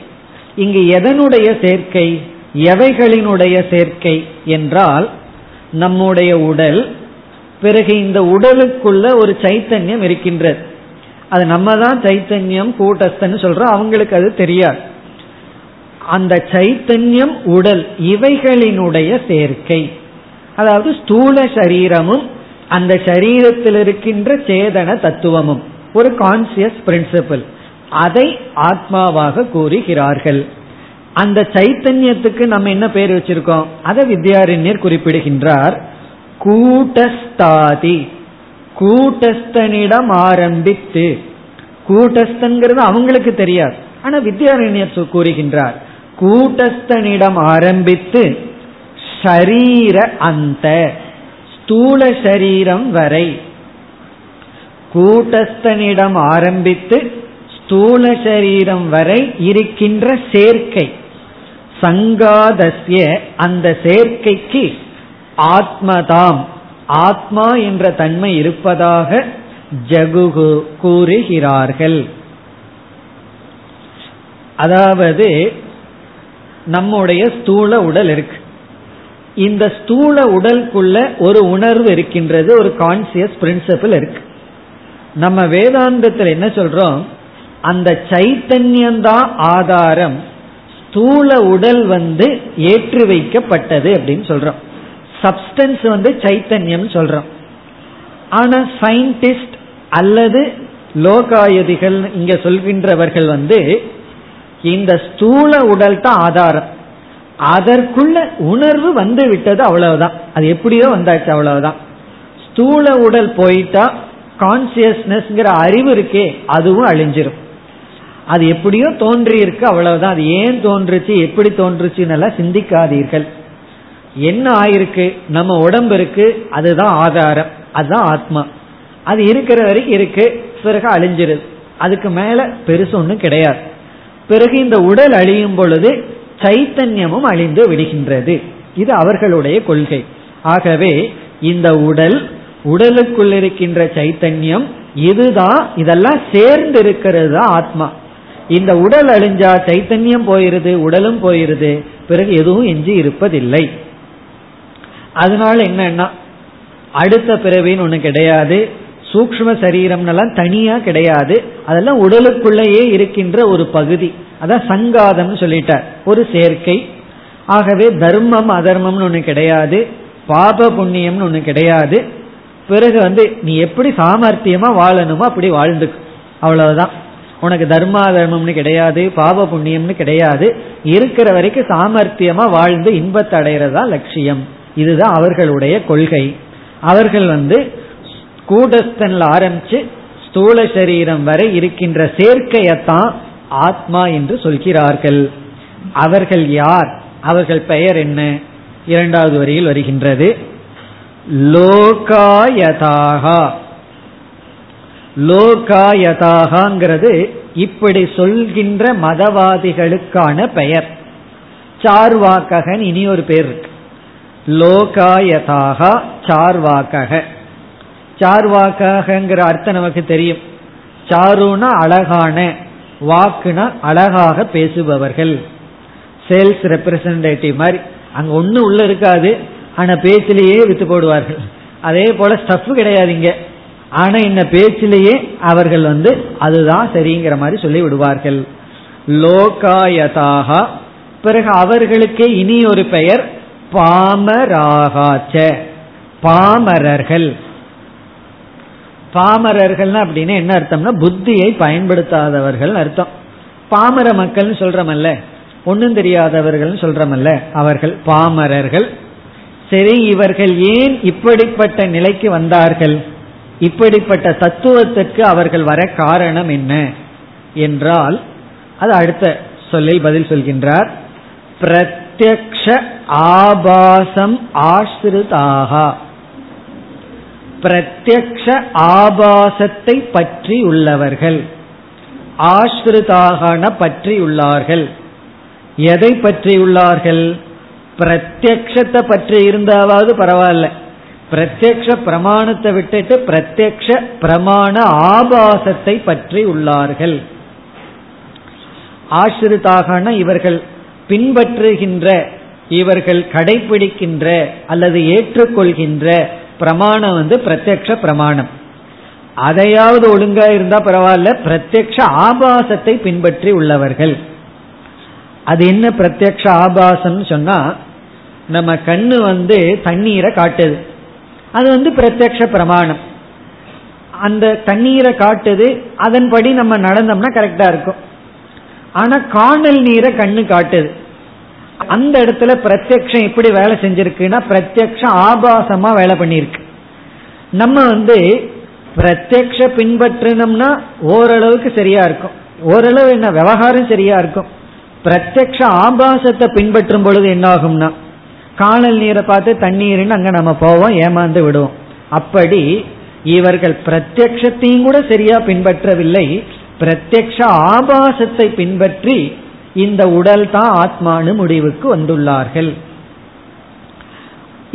இங்கு எதனுடைய சேர்க்கை? எவைகளினுடைய சேர்க்கை என்றால் நம்முடைய உடல் பிறகு இந்த உடலுக்குள்ள ஒரு சைத்தன்யம் இருக்கின்றது. அது நம்ம தான் சைத்தன்யம் கூட்டஸ்தன்னு சொல்றோம் அவங்களுக்கு அது தெரியாது. அந்த சைத்தன்யம் உடல் இவைகளினுடைய சேர்க்கை. அதாவது ஸ்தூல சரீரமும் அந்த சரீரத்தில் இருக்கின்ற சேதன தத்துவமும். ஒரு கான்சியஸ் பிரின்சிபிள் அதை ஆத்மாவாக கூறுகிறார்கள். அந்த சைத்தன்யத்துக்கு நம்ம என்ன பேர் வச்சிருக்கோம்? அதை வித்யாரண்யர் குறிப்பிடுகின்றார். கூட்டஸ்தாதி. கூட்டஸ்தனிடம் ஆரம்பித்து கூட்டஸ்தன்கிறது அவங்களுக்கு தெரியாது. ஆனா வித்யாரண்யர் கூறுகின்றார். கூட்டஸ்தனிடம் ஆரம்பித்து ஷரீர அந்த ஸ்தூல சரீரம் வரை. கூட்டஸ்தனிடம் ஆரம்பித்து ஸ்தூல சரீரம் வரை இருக்கின்ற சேர்க்கை. சங்காதசிய அந்த சேர்க்கைக்கு ஆத்மதாம். ஆத்மா என்ற தன்மை இருப்பதாக ஜகுகு கூறுகிறார்கள். அதாவது நம்முடைய ஸ்தூல உடல் இருக்கு. இந்த ஸ்தூல உடலுக்குள்ள ஒரு உணர்வு இருக்கின்றது ஒரு கான்சியஸ் பிரின்சிபிள் இருக்கு. நம்ம வேதாந்தத்தில் என்ன சொல்றோம்? அந்த சைத்தன்யம்தான் ஆதாரம். ஸ்தூல உடல் வந்து ஏற்று வைக்கப்பட்டது அப்படின்னு சொல்றோம். சப்ஸ்டன்ஸ் வந்து சைத்தன்யம் சொல்றோம். ஆனா சயின்டிஸ்ட் அல்லது லோகாயதிகள் இங்க சொல்கின்றவர்கள் வந்து இந்த ஸ்தூல உடல் தான் ஆதாரம். அதற்குள்ள உணர்வு வந்து விட்டது அவ்வளவுதான். அது எப்படியோ வந்தாச்சு அவ்வளவுதான். ஸ்தூல உடல் போயிட்டா கான்சியஸ்னஸ்ங்கிற அறிவு இருக்கே அதுவும் அழிஞ்சிரும். அது எப்படியோ தோன்றி இருக்கு அவ்வளவுதான். அது ஏன் தோன்றுச்சு எப்படி தோன்றுச்சுன்னு சிந்திக்காதீர்கள். என்ன ஆயிருக்கு? நம்ம உடம்பு இருக்கு அதுதான் ஆதாரம் அதுதான் ஆத்மா. அது இருக்கிற வரைக்கும் இருக்கு பிறகு அழிஞ்சிருது. அதுக்கு மேல பெருசு ஒன்றும் கிடையாது. பிறகு இந்த உடல் அழியும் பொழுது சைத்தன்யமும் அழிந்து விடுகின்றது. இது அவர்களுடைய கொள்கை. ஆகவே இந்த உடல் உடலுக்குள் இருக்கின்ற சைத்தன்யம் இதுதான் இதெல்லாம் சேர்ந்து இருக்கிறது தான் ஆத்மா. இந்த உடல் அழிஞ்சா சைத்தன்யம் போயிருது உடலும் போயிருது. பிறகு எதுவும் எஞ்சி இருப்பதில்லை. அதனால என்னன்னா அடுத்த பிறவின்னு ஒண்ணு கிடையாது. சூக்ம சரீரம்னெல்லாம் தனியா கிடையாது. அதெல்லாம் உடலுக்குள்ளேயே இருக்கின்ற ஒரு பகுதி. அதான் சங்காதம் சொல்லிட்டார். ஒரு சேர்க்கை. ஆகவே தர்மம் அதர்மம்னு ஒன்று கிடையாது. பாப புண்ணியம்னு ஒன்று கிடையாது. பிறகு வந்து நீ எப்படி சாமர்த்தியமா வாழணுமோ அப்படி வாழ்ந்துக்கும் அவ்வளவுதான். உனக்கு தர்மாதர்மம்னு கிடையாது பாவ புண்ணியம்னு கிடையாது. இருக்கிற வரைக்கும் சாமர்த்தியமா வாழ்ந்து இன்பத்தை அடைகிறதா லட்சியம். இதுதான் அவர்களுடைய கொள்கை. அவர்கள் வந்து கூடஸ்தன்ல ஆரம்பிச்சு ஸ்தூல சரீரம் வரை இருக்கின்ற சேர்க்கையத்தான் ஆத்மா என்று சொல்கிறார்கள். அவர்கள் யார்? அவர்கள் பெயர் என்ன? இரண்டாவது வரியில் வருகின்றது. லோகாயதாகா. லோகாயதாகாங்கிறது இப்படி சொல்கின்ற மதவாதிகளுக்கான பெயர். சார்வாக்ககன் இனி ஒரு பேர் இருக்கு. லோகாயதாக சார்வாக்கக. சார்வாக்கங்கிற அர்த்தம் நமக்கு தெரியும். சாருனா அழகான வாக்குனா அழகாக பேசுபவர்கள். சேல்ஸ் ரெப்ரசன்டேட்டிவ் மாதிரி. அங்க ஒன்றும் உள்ள இருக்காது. ஆனா பேச்சிலேயே வித்து போடுவார்கள். அதே போல ஸ்டஃப் கிடையாது இங்க. ஆனா இந்த பேச்சிலேயே அவர்கள் வந்து அதுதான் சரிங்கிற மாதிரி சொல்லி விடுவார்கள் லோகாயதாக. பிறகு அவர்களுக்கே இனி ஒரு பெயர் பாமராகாச்ச. பாமரர்கள். பாமரர்கள்னா அப்படின்னு என்ன அர்த்தம்னா புத்தியை பயன்படுத்தாதவர்கள் அர்த்தம். பாமர மக்கள்னு சொல்றமல்ல. ஒன்னும் தெரியாதவர்கள் சொல்றமல்ல. அவர்கள் பாமரர்கள். சரி இவர்கள் ஏன் இப்படிப்பட்ட நிலைக்கு வந்தார்கள்? இப்படிப்பட்ட தத்துவத்திற்கு அவர்கள் வர காரணம் என்ன என்றால் அது அடுத்த சொல்லில் பதில் சொல்கின்றார் பிரத்யக்ஷ ஆபாசம் ஆசிரிதாக பிரத்யக்ஷ ஆபாசத்தை பற்றி உள்ளவர்கள் ஆசிரிதாக பற்றி உள்ளார்கள். எதை பற்றி உள்ளார்கள்? பிரத்யக்ஷத்தை பற்றி இருந்தாவது பரவாயில்ல. பிரத்யக்ஷ பிரமாணத்தை விட்டுட்டு பிரத்யக்ஷ பிரமாண ஆபாசத்தை பற்றி உள்ளார்கள். ஆசிரிதாக இவர்கள் பின்பற்றுகின்ற இவர்கள் கடைபிடிக்கின்ற அல்லது ஏற்றுக்கொள்கின்ற பிரமாணம் வந்து பிரத்யக்ஷ பிரமாணம். அதையாவது ஒழுங்கா இருந்தா பரவாயில்ல பிரத்யக்ஷ ஆபாசத்தை பின்பற்றி உள்ளவர்கள். அது என்ன பிரத்யக்ஷ ஆபாசம் சொன்னா நம்ம கண்ணு வந்து தண்ணீரை காட்டுது. அது வந்து பிரத்யக்ஷ பிரமாணம். அந்த தண்ணீரை காட்டுது அதன்படி நம்ம நடந்தோம்னா கரெக்டா இருக்கும். ஆனா காணல் நீரை கண்ணு காட்டுது. அந்த இடத்துல பிரத்யக்ஷம் எப்படி வேலை செஞ்சிருக்குன்னா பிரத்யக்ஷம் ஆபாசமா வேலை பண்ணியிருக்கு. நம்ம வந்து பிரத்யக்ஷ பின்பற்றினோம்னா ஓரளவுக்கு சரியா இருக்கும். ஓரளவு என்ன விவகாரம் சரியா இருக்கும். பிரத்யக்ஷ ஆபாசத்தை பின்பற்றும் பொழுது என்ன ஆகும்னா காணல் நீரை பார்த்து தண்ணீர்னு அங்க நம்ம போவோம் ஏமாந்து விடுவோம். அப்படி இவர்கள் பிரத்யத்தையும் கூட சரியா பின்பற்றவில்லை. பிரத்யக்ஷ ஆபாசத்தை பின்பற்றி இந்த உடல் தான் ஆத்மானு முடிவுக்கு வந்துள்ளார்கள்.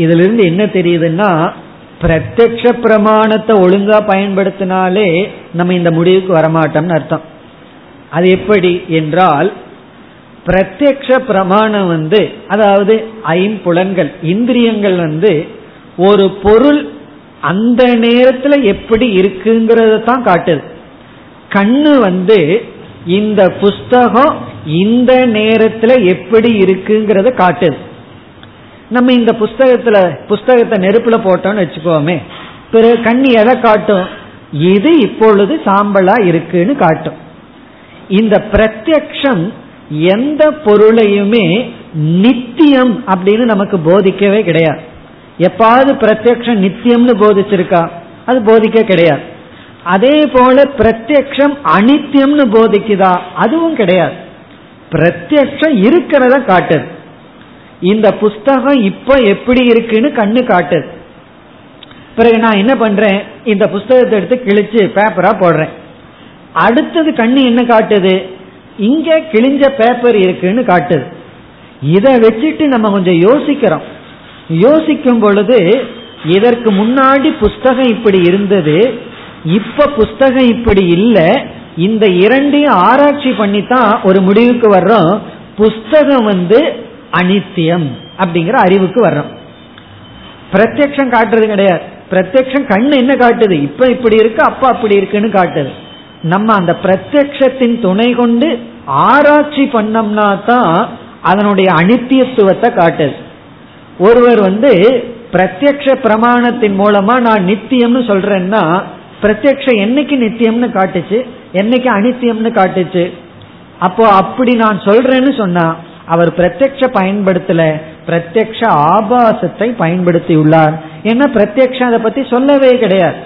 இதிலிருந்து என்ன தெரியுதுன்னா பிரத்யக்ஷ பிரமாணத்தை ஒழுங்கா பயன்படுத்தினாலே நம்ம இந்த முடிவுக்கு வரமாட்டோம்னு அர்த்தம். அது எப்படி என்றால் பிரத்யக்ஷ பிரமாணம் வந்து அதாவது ஐம்புலன்கள் இந்திரியங்கள் வந்து ஒரு பொருள் அந்த நேரத்துல எப்படி இருக்குங்கிறத தான் காட்டுது. கண்ணு வந்து இந்த புஸ்தகம் இந்த நேரத்துல எப்படி இருக்குங்கிறத காட்டுது. நம்ம இந்த புஸ்தகத்துல புஸ்தகத்தை நெருப்புல போட்டோம்னு வச்சுக்கோமே பிறகு கண்ணி எதை காட்டும்? இது இப்பொழுது சாம்பலா இருக்குன்னு காட்டும். இந்த பிரத்யக்ஷம் எந்த பொருளையுமே நித்தியம் அப்படின்னு நமக்கு போதிக்கவே கிடையாது. எப்பாவது பிரத்யக்ஷம் நித்தியம்னு போதிச்சிருக்கா? அது போதிக்க கிடையாது. அதே போல பிரத்யக்ஷம் அனித்தியம்னு போதிக்குதா? அதுவும் கிடையாது. பிரத்யக்ஷம் இருக்கிறத காட்டுது. இந்த புஸ்தகம் இப்ப எப்படி இருக்குன்னு கண்ணு காட்டுது. பிறகு நான் என்ன பண்றேன்? இந்த புஸ்தகத்தை எடுத்து கிழிச்சு பேப்பரா போடுறேன். அடுத்தது கண்ணு என்ன காட்டுது? இங்க கிழிஞ்ச பேப்பர் இருக்குன்னு காட்டுது. இதை வச்சுட்டு நம்ம கொஞ்சம் யோசிக்கிறோம். யோசிக்கும் பொழுது இதற்கு முன்னாடி புஸ்தகம் இப்படி இருந்தது இப்ப புஸ்தகம் இப்படி இல்லை இந்த இரண்டையும் ஆராய்ச்சி பண்ணித்தான் ஒரு முடிவுக்கு வர்றோம். புஸ்தகம் வந்து அனித்தியம் அப்படிங்கிற அறிவுக்கு வர்றோம். பிரத்யக்ஷம் காட்டுறது கிடையாது. பிரத்யக்ஷம் கண்ணு என்ன காட்டுது? இப்ப இப்படி இருக்கு அப்ப அப்படி இருக்குன்னு காட்டுது. நம்ம அந்த பிரத்யக்ஷத்தின் துணை கொண்டு ஆராய்ச்சி பண்ணோம்னா தான் அதனுடைய அனித்தியத்துவத்தை காட்டுது. ஒருவர் வந்து பிரத்யக்ஷ பிரமாணத்தின் மூலமா நான் நித்தியம்னு சொல்றேன்னா பிரத்யக்ஷம் என்னைக்கு நித்தியம்னு காட்டுச்சு என்னைக்கு அனித்தியம்னு காட்டுச்சு. அப்போ அப்படி நான் சொல்றேன்னு சொன்னா அவர் பிரத்யக்ஷ பயன்படுத்தல பிரத்யக்ஷ ஆபாசத்தை பயன்படுத்தி உள்ளார் ஏன்னா பிரத்யக்ஷம் அதை பத்தி சொல்லவே கிடையாது.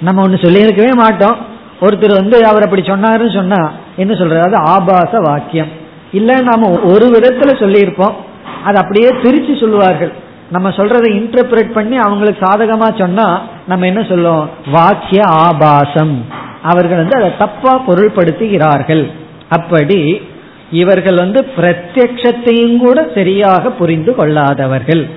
நம்ம ஒன்று சொல்லியிருக்கவே மாட்டோம். ஒருத்தர் வந்து அவர் அப்படி சொன்னாருன்னு சொன்னா என்ன சொல்றாரு? அது ஆபாச வாக்கியம். இல்ல நாம ஒரு விதத்துல சொல்லியிருப்போம். அது அப்படியே பிரிச்சு சொல்லுவார்கள். நம்ம சொல்றதை இன்டர்பிரேட் பண்ணி அவங்களுக்கு சாதகமா சொன்னா நம்ம என்ன சொல்லுவோம்? வாக்கிய ஆபாசம். அவர்கள் வந்து அதை தப்பா பொருள்படுத்துகிறார்கள். அப்படி இவர்கள் வந்து பிரத்யத்தையும் கூட சரியாக புரிந்து கொள்ளாதவர்கள்.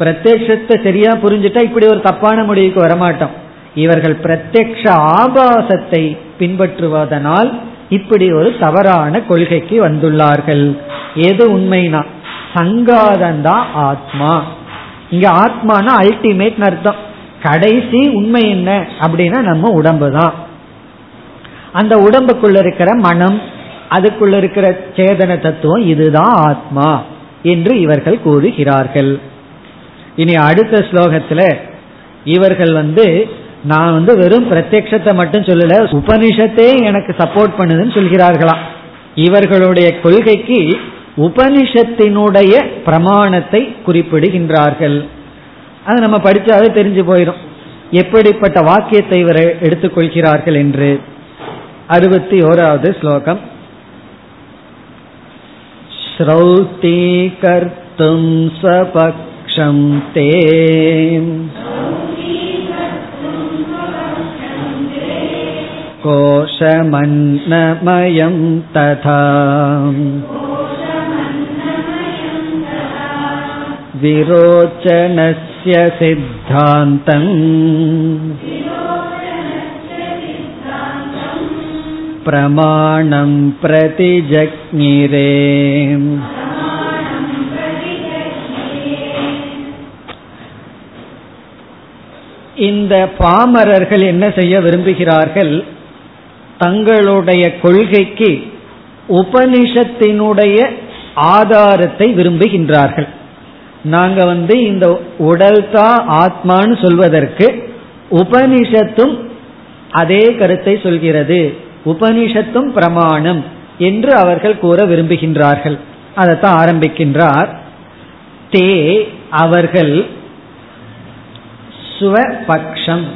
பிரத்யத்தை சரியா புரிஞ்சுட்டா இப்படி ஒரு தப்பான முடிவுக்கு வரமாட்டோம். இவர்கள் பிரத்யக்ஷ ஆபாசத்தை பின்பற்றுவதனால் இப்படி ஒரு தவறான கொள்கைக்கு வந்துள்ளார்கள். எது உண்மைனா சங்காதந்தான் ஆத்மா. இங்க ஆத்மானா அல்டிமேட் அர்த்தம். கடைசி உண்மை என்ன அப்படின்னா நம்ம உடம்பு தான். அந்த உடம்புக்குள்ள இருக்கிற மனம் அதுக்குள்ள இருக்கிற சேதன தத்துவம் இதுதான் ஆத்மா என்று இவர்கள் கூறுகிறார்கள். இனி அடுத்த ஸ்லோகத்துல இவர்கள் வந்து நான் வந்து வெறும் பிரத்யட்சத்தை மட்டும் சொல்லல உபனிஷத்தே எனக்கு சப்போர்ட் பண்ணுதுன்னு சொல்கிறார்களாம். இவர்களுடைய கொள்கைக்கு உபனிஷத்தினுடைய பிரமாணத்தை குறிப்பிடுகின்றார்கள். அது நம்ம படித்தாவே தெரிஞ்சு போயிடும் எப்படிப்பட்ட வாக்கியத்தை இவர் எடுத்துக்கொள்கிறார்கள் என்று. அறுபத்தி ஓராவது ஸ்லோகம். ஸ்ரௌத்தி கர்த்தும் சபக்ஷம் தே कोशमन्नमयं तथा विरोचनस्य सिद्धान्तम् प्रमाणं प्रतिजज्ञिरे இந்த பாமரர்கள் என்ன செய்ய விரும்புகிறார்கள் தங்களுடைய கொள்கைக்கு உபனிஷத்தினுடைய ஆதாரத்தை விரும்புகின்றார்கள். நாங்க வந்து இந்த உடல் தான் ஆத்மான்னு சொல்வதற்கு உபனிஷத்தும் அதே கருத்தை சொல்கிறது. உபனிஷத்தும் பிரமாணம் என்று அவர்கள் கூற விரும்புகின்றார்கள். அதைத்தான் ஆரம்பிக்கின்றார். தே அவர்கள் சுவபக்ஷம்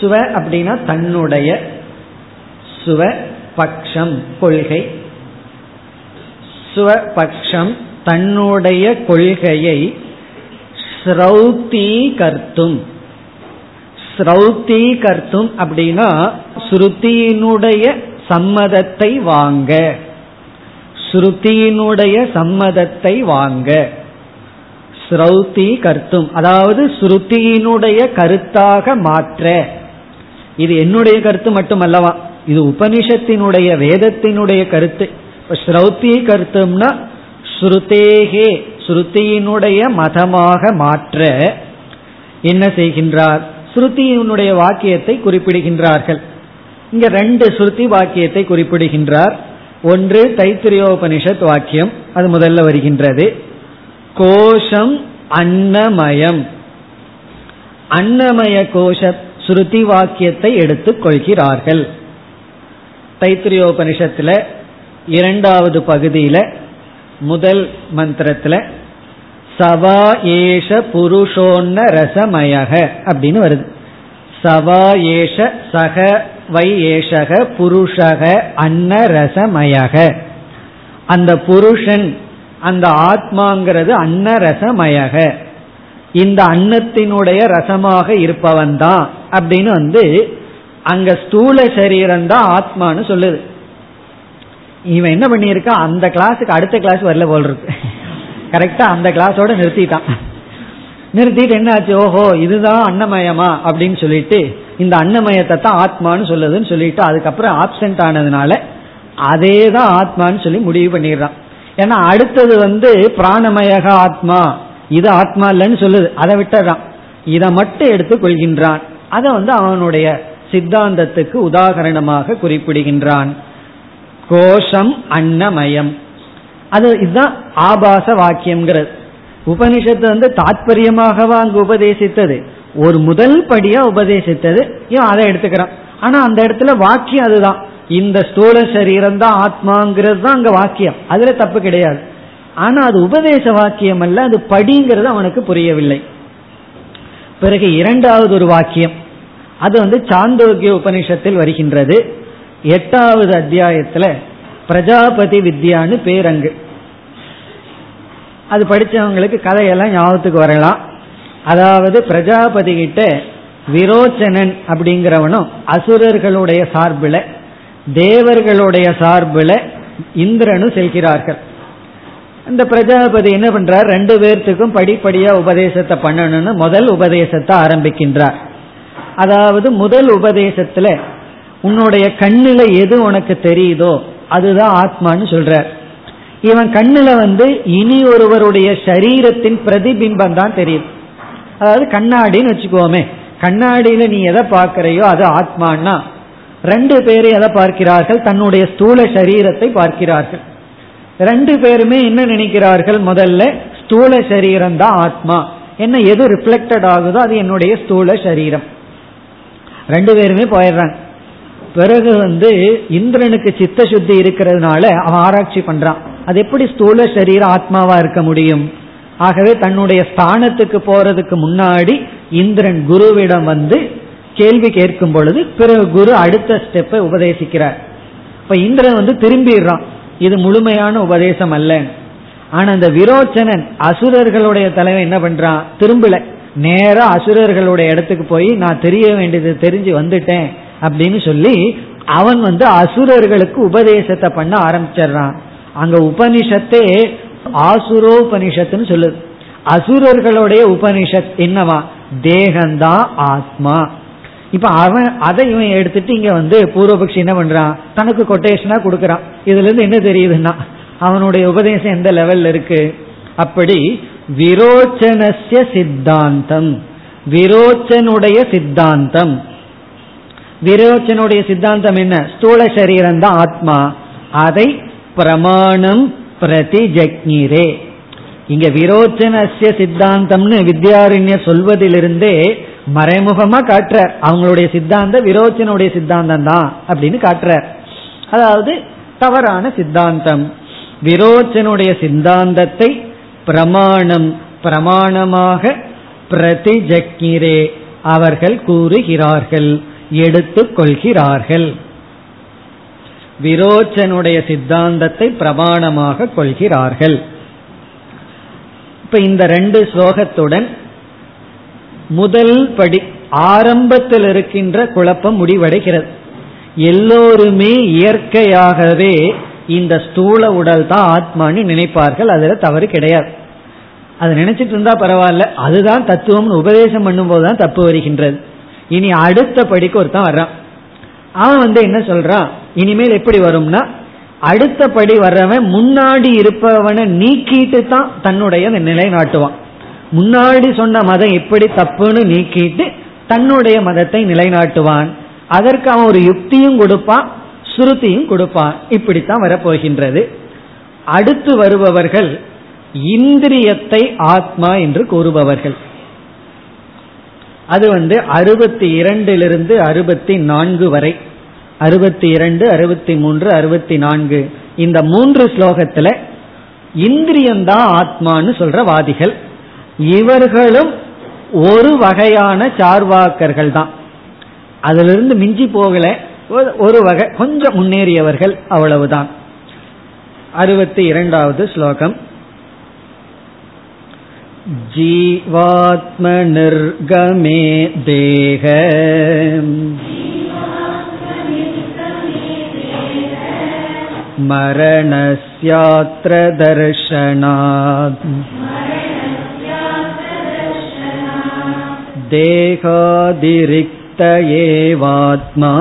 சுவ அப்படின்னா தன்னுடைய சுவ பக்ஷம் கொள்கை. சுவபக்ஷம் தன்னுடைய கொள்கையை ஸ்ரௌத்தீகர்த்தும். ஸ்ரௌத்தீகர்த்தும் அப்படின்னா ஸ்ருதியினுடைய சம்மதத்தை வாங்க. ஸ்ருதியினுடைய சம்மதத்தை வாங்க. ஸ்ரௌதி கருத்தும் அதாவது ஸ்ருதியினுடைய கருத்தாக மாற்ற. இது என்னுடைய கருத்து மட்டுமல்லவா? இது உபனிஷத்தினுடைய வேதத்தினுடைய கருத்து. இப்ப ஸ்ரௌதி கருத்தும்னா ஸ்ருதேகே ஸ்ருதியினுடைய மதமாக மாற்ற என்ன செய்கின்றார்? ஸ்ருதியினுடைய வாக்கியத்தை குறிப்பிடுகின்றார்கள். இங்க ரெண்டு ஸ்ருதி வாக்கியத்தை குறிப்பிடுகின்றார். ஒன்று தைத்திரியோபனிஷத் வாக்கியம் அது முதல்ல வருகின்றது. கோஷம் அன்னமயம். அன்னமய கோஷ ஸ்ருதி வாக்கியத்தை எடுத்துக் கொள்கிறார்கள். தைத்திரியோபனிஷத்துல இரண்டாவது பகுதியில முதல் மந்திரத்துல சவா ஏஷ புருஷோன்ன ரசமயக அப்படின்னு வருது. சவா ஏஷ சக வை ஏஷக புருஷக அன்ன ரசமயக. அந்த புருஷன் அந்த ஆத்மாங்கிறது அன்ன ரசமயக. இந்த அன்னத்தினுடைய ரசமாக இருப்பவன் தான் அப்படின்னு வந்து அங்க ஸ்தூல சரீரம் தான் ஆத்மான்னு சொல்லுது. இவன் என்ன பண்ணியிருக்கா அந்த கிளாஸுக்கு அடுத்த கிளாஸ் வரல போல் இருக்கு. கரெக்டா அந்த கிளாஸோட நிறுத்திட்டான். நிறுத்திட்டு என்ன ஆச்சு ஓஹோ இதுதான் அன்னமயமா அப்படின்னு சொல்லிட்டு இந்த அன்னமயத்தை தான் ஆத்மான்னு சொல்லுதுன்னு சொல்லிட்டு அதுக்கப்புறம் ஆப்சென்ட் ஆனதுனால அதே தான் ஆத்மான்னு சொல்லி முடிவு பண்ணிடுறான். ஏன்னா அடுத்தது வந்து பிராணமயக ஆத்மா. இது ஆத்மா இல்லைன்னு சொல்லுது. அதை விட்டுறான். இதை மட்டும் எடுத்து கொள்கின்றான் அதை வந்து அவனுடைய சித்தாந்தத்துக்கு உதாகரணமாக குறிப்பிடுகின்றான். கோஷம் அன்னமயம். அது இதுதான் ஆபாச வாக்கியம்ங்கிறது. உபனிஷத்து வந்து தாத்பரியமாகவா அங்கு உபதேசித்தது. ஒரு முதல் படியா உபதேசித்தது. இவன் அதை எடுத்துக்கிறான். ஆனா அந்த இடத்துல வாக்கியம் அதுதான். இந்த ஸ்தூல சரீரம் தான் ஆத்மாங்கிறது தான் அங்க வாக்கியம். அதுல தப்பு கிடையாது. ஆனா அது உபதேச வாக்கியம் அல்ல அது படிங்கிறது அவனுக்கு புரியவில்லை. பிறகு இரண்டாவது ஒரு வாக்கியம். அது வந்து சாந்தோக்கிய உபனிஷத்தில் வருகின்றது. எட்டாவது அத்தியாயத்துல பிரஜாபதி வித்யான்னு பேரங்கு. அது படிச்சவங்களுக்கு கதையெல்லாம் ஞாபகத்துக்கு வரலாம். அதாவது பிரஜாபதி கிட்ட விரோச்சனன் அப்படிங்கிறவனும் அசுரர்களுடைய சார்பில் தேவர்களுடைய சார்பில் இந்திரனும் செல்கிறார்கள். இந்த பிரஜாபதி என்ன பண்றார்? ரெண்டு பேர்த்துக்கும் படிப்படியா உபதேசத்தை பண்ணணும்னு முதல் உபதேசத்தை ஆரம்பிக்கின்றார். அதாவது முதல் உபதேசத்துல உன்னுடைய கண்ணுல எது உனக்கு தெரியுதோ அதுதான் ஆத்மான்னு சொல்றார் இவன் கண்ணுல வந்து இனி ஒருவருடைய சரீரத்தின் பிரதிபிம்பம் தான் தெரியும் அதாவது கண்ணாடின்னு வச்சுக்கோமே கண்ணாடியில நீ எதை பார்க்கிறையோ அது ஆத்மான்னா ரெண்டு பேரும் எதை பார்க்கிறார்கள்? தன்னுடைய ஸ்தூல சரீரத்தை பார்க்கிறார்கள். ரெண்டு பேருமே என்ன நினைக்கிறார்கள்? முதல்ல ஸ்தூல சரீரம் தான் ஆத்மா. என்ன எது ரிஃப்ளெக்டட் ஆகுதோ அது என்னுடைய ஸ்தூல சரீரம். ரெண்டு பேருமே போயிடுறாங்க. பிறகு வந்து இந்திரனுக்கு சித்த சுத்தி இருக்கிறதுனால அவன் ஆராய்ச்சி பண்றான். அது எப்படி ஸ்தூல சரீரம் ஆத்மாவா இருக்க முடியும்? ஆகவே தன்னுடைய ஸ்தானத்துக்கு போறதுக்கு முன்னாடி இந்திரன் குருவிடம் வந்து கேள்வி கேட்கும் பொழுது பிறகு குரு அடுத்த ஸ்டெப்பை உபதேசிக்கிறார். இப்ப இந்திரன் வந்து திரும்பிடுறான். இது முழுமையான உபதேசம் அல்ல. ஆனா அந்த விரோச்சனன் அசுரர்களுடைய தலைவன் என்ன பண்றான்? திரும்பல. நேரா அசுரர்களுடைய இடத்துக்கு போய் நான் தெரிய வேண்டியது தெரிஞ்சு வந்துட்டேன் அப்படின்னு சொல்லி அவன் வந்து அசுரர்களுக்கு உபதேசத்தை பண்ண ஆரம்பிச்சிடுறான். அங்க உபனிஷத்தே ஆசுரோபனிஷத்துன்னு சொல்லுது. அசுரர்களுடைய உபனிஷத் என்னவா? தேகந்தான் ஆத்மா. இப்ப அவன் அதை இவன் எடுத்துட்டு இங்க வந்து பூர்வபக்ஷி என்ன பண்றான்? தனக்கு கொட்டேஷனா கொடுக்கறான். இதுல இருந்து என்ன தெரியுதுன்னா அவனுடைய உபதேசம் எந்த லெவல்ல இருக்கு? அப்படி விரோச்சனசிய சித்தாந்தம். விரோச்சனுடைய சித்தாந்தம். விரோச்சனுடைய சித்தாந்தம் என்ன? ஸ்தூல சரீரம் தான் ஆத்மா. அதை பிரமாணம் பிரதி ஜக்ஞிரே. இங்க விரோச்சனசிய சித்தாந்தம்னு வித்யாரண்யர் சொல்வதிலிருந்தே மறைமுகமா காட்டுறார். அவங்களுடைய சித்தாந்தம் விரோச்சனுடைய சித்தாந்தம் தான் அப்படின்னு காட்டுறார். அதாவது தவறான சித்தாந்தம். விரோச்சனுடைய சித்தாந்தத்தை பிரமாணம் பிரமாணமாக பிரதிஜக்கிரே அவர்கள் கூறுகிறார்கள் எடுத்து கொள்கிறார்கள். விரோச்சனுடைய சித்தாந்தத்தை பிரமாணமாக கொள்கிறார்கள். இப்ப இந்த ரெண்டு ஸ்லோகத்துடன் முதல் படி ஆரம்பத்தில் இருக்கின்ற குழப்பம் முடிவடைகிறது. எல்லோருமே இயற்கையாகவே இந்த ஸ்தூல உடல் தான் ஆத்மான்னு நினைப்பார்கள் அதுல தவறு கிடையாது. அது நினைச்சிட்டு இருந்தா பரவாயில்ல அதுதான் தத்துவம்னு உபதேசம் பண்ணும்போது தான் தப்பு வருகின்றது. இனி அடுத்த படிக்கு ஒருத்தன் வர்றான். அவன் வந்து என்ன சொல்றான்? இனிமேல் எப்படி வரும்னா அடுத்த படி வர்றவன் முன்னாடி இருப்பவனை நீக்கிட்டு தான் தன்னுடைய நிலைநாட்டுவான். முன்னாடி சொன்ன மதம் எப்படி தப்புன்னு நீக்கிட்டு தன்னுடைய மதத்தை நிலைநாட்டுவான். அதற்கு அவன் ஒரு யுக்தியும் கொடுப்பான் ஸ்ருதியும் கொடுப்பான் இப்படித்தான் வரப்போகின்றது. அடுத்து வருபவர்கள் இந்திரியத்தை ஆத்மா என்று கூறுபவர்கள். அது வந்து அறுபத்தி இரண்டிலிருந்து அறுபத்தி நான்கு வரை. அறுபத்தி இரண்டு அறுபத்தி மூன்று அறுபத்தி நான்கு இந்த மூன்று ஸ்லோகத்துல இந்திரியம்தான் ஆத்மான்னு சொல்ற வாதிகள். இவர்களும் ஒரு வகையான சார்வாக்கர்கள் தான் அதிலிருந்து மிஞ்சி போகல. ஒரு வகை கொஞ்சம் முன்னேறியவர்கள் அவ்வளவுதான் அறுபத்தி இரண்டாவது ஸ்லோகம் जीवात्मनिर्गमे देह मरणस्यात्र दर्शनात् देहादिरिक्त एवात्मा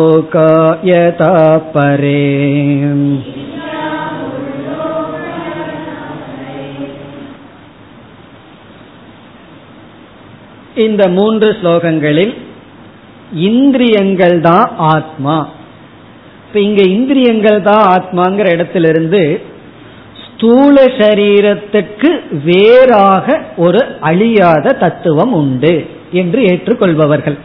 इत्याहुर्लोकायता परे இந்த மூன்று ஸ்லோகங்களில் இந்திரியங்கள் தான் ஆத்மா இப்ப இங்க இந்திரியங்கள் தான் ஆத்மாங்கிற இடத்திலிருந்து ஸ்தூல சரீரத்துக்கு வேறாக ஒரு அழியாத தத்துவம் உண்டு என்று ஏற்றுக்கொள்பவர்கள்.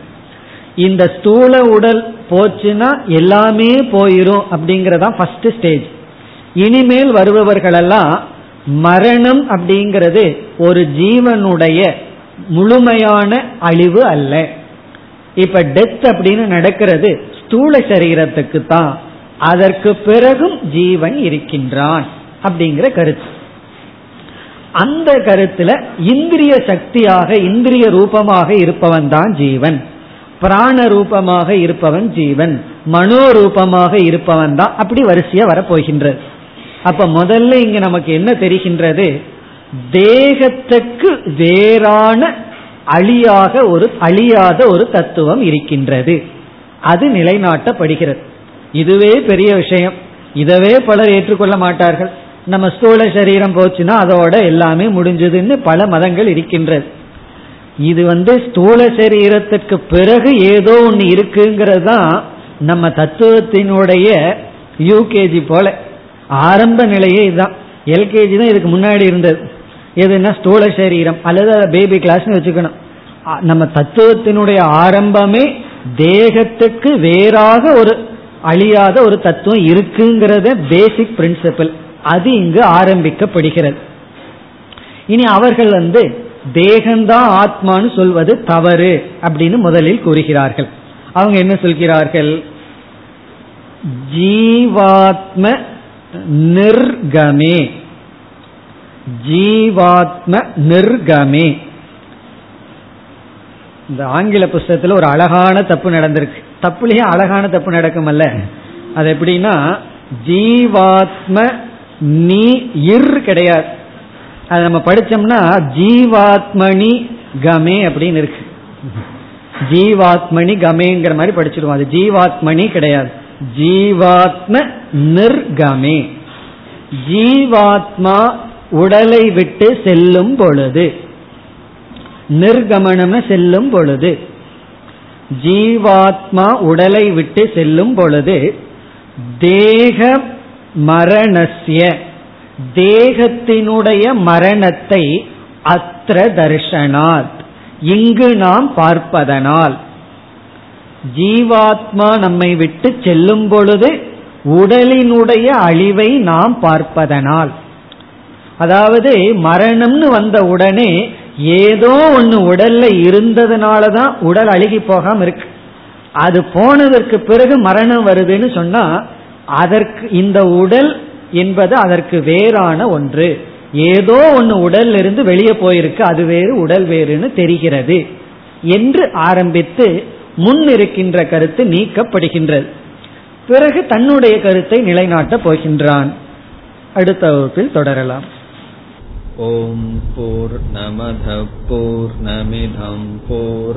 இந்த ஸ்தூல உடல் போச்சுன்னா எல்லாமே போயிரும் அப்படிங்கறதான் ஃபர்ஸ்ட் ஸ்டேஜ் இனிமேல் வருபவர்களெல்லாம் மரணம் அப்படிங்கிறது ஒரு ஜீவனுடைய முழுமையான அழிவு அல்ல. இப்ப டெத் அப்படின்னு நடக்கிறது ஸ்தூல சரீரத்துக்கு தான் அதற்கு பிறகும் ஜீவன் இருக்கின்றான். அப்படிங்கிற கருத்து. அந்த கருத்துல இந்திரிய சக்தியாக இந்திரிய ரூபமாக இருப்பவன் தான் ஜீவன். பிராண ரூபமாக இருப்பவன் ஜீவன். மனோரூபமாக இருப்பவன் தான் அப்படி வரிசையா வரப்போகின்றது. அப்ப முதல்ல இங்க நமக்கு என்ன தெரிகின்றது? தேகத்துக்கு வேறான அழியாக ஒரு அழியாத ஒரு தத்துவம் இருக்கின்றது. அது நிலைநாட்டப்படுகிறது. இதுவே பெரிய விஷயம். இதவே பலர் ஏற்றுக்கொள்ள மாட்டார்கள். நம்ம ஸ்தூல சரீரம் போச்சுன்னா அதோட எல்லாமே முடிஞ்சதுன்னு பல மதங்கள் இருக்கின்றது. இது வந்து ஸ்தூல சரீரத்துக்கு பிறகு ஏதோ ஒன்று இருக்குங்கிறது தான் நம்ம தத்துவத்தினுடைய யூகேஜி போல. ஆரம்ப நிலையே இதுதான். எல்கேஜி தான் இதுக்கு முன்னாடி இருந்தது. எதுனா ஸ்தூல சரீரம். அல்லது பேபி கிளாஸ்னு வச்சுக்கணும். நம்ம தத்துவத்தினுடைய ஆரம்பமே தேகத்துக்கு வேறாக ஒரு அழியாத ஒரு தத்துவம் இருக்குங்கிறத பேசிக் பிரின்சிபல் அது இங்கு ஆரம்பிக்கப்படுகிறது. இனி அவர்கள் வந்து தேகம்தான் ஆத்மான்னு சொல்வது தவறு அப்படின்னு முதலில் கூறுகிறார்கள். அவங்க என்ன சொல்கிறார்கள்? ஜீவாத்ம நிர்கமே. ஜீவாத்ம நிர்கமே. இந்த ஆங்கில புஸ்தகத்தில் ஒரு அழகான தப்பு நடந்திருக்கு. தப்புலயே அழகான தப்பு நடக்குமல்ல. அது எப்படின்னா ஜீவாத்ம நீ இர் கிடையாது. அது நம்ம படிச்சோம்னா ஜீவாத்மணி கமே அப்படின்னு இருக்கு. ஜீவாத்மணி கமேங்கிற மாதிரி படிச்சிருவோம். அது ஜீவாத்மணி கிடையாது. ஜீவாத்ம நிர்கமே. ஜீவாத்மா உடலை விட்டு செல்லும் பொழுது நிர்கமனம்னு செல்லும் பொழுது ஜீவாத்மா உடலை விட்டு செல்லும் பொழுது தேக மரணசிய தேகத்தினுடைய மரணத்தை அத்திர தர்ஷனாத் இங்கு நாம் பார்ப்பதனால் ஜீவாத்மா நம்மை விட்டு செல்லும் பொழுது உடலினுடைய அழிவை நாம் பார்ப்பதனால். அதாவது மரணம்னு வந்த உடனே ஏதோ ஒன்று உடல்ல இருந்ததுனாலதான் உடல் அழுகி போகாம இருக்கு. அது போனதற்கு பிறகு மரணம் வருதுன்னு சொன்னா அதற்கு இந்த உடல் என்பது அதற்கு வேறான ஒன்று. ஏதோ ஒன்று உடல்ல இருந்து வெளியே போயிருக்கு அது வேறு உடல் வேறுன்னு தெரிகிறது. என்று ஆரம்பித்து முன் இருக்கின்ற கருத்து நீக்கப்படுகின்றது. பிறகு தன்னுடைய கருத்தை நிலைநாட்டப் போகின்றான். அடுத்த வகுப்பில் தொடரலாம். ஓம் போர் நமத போர் நமிதம் போர்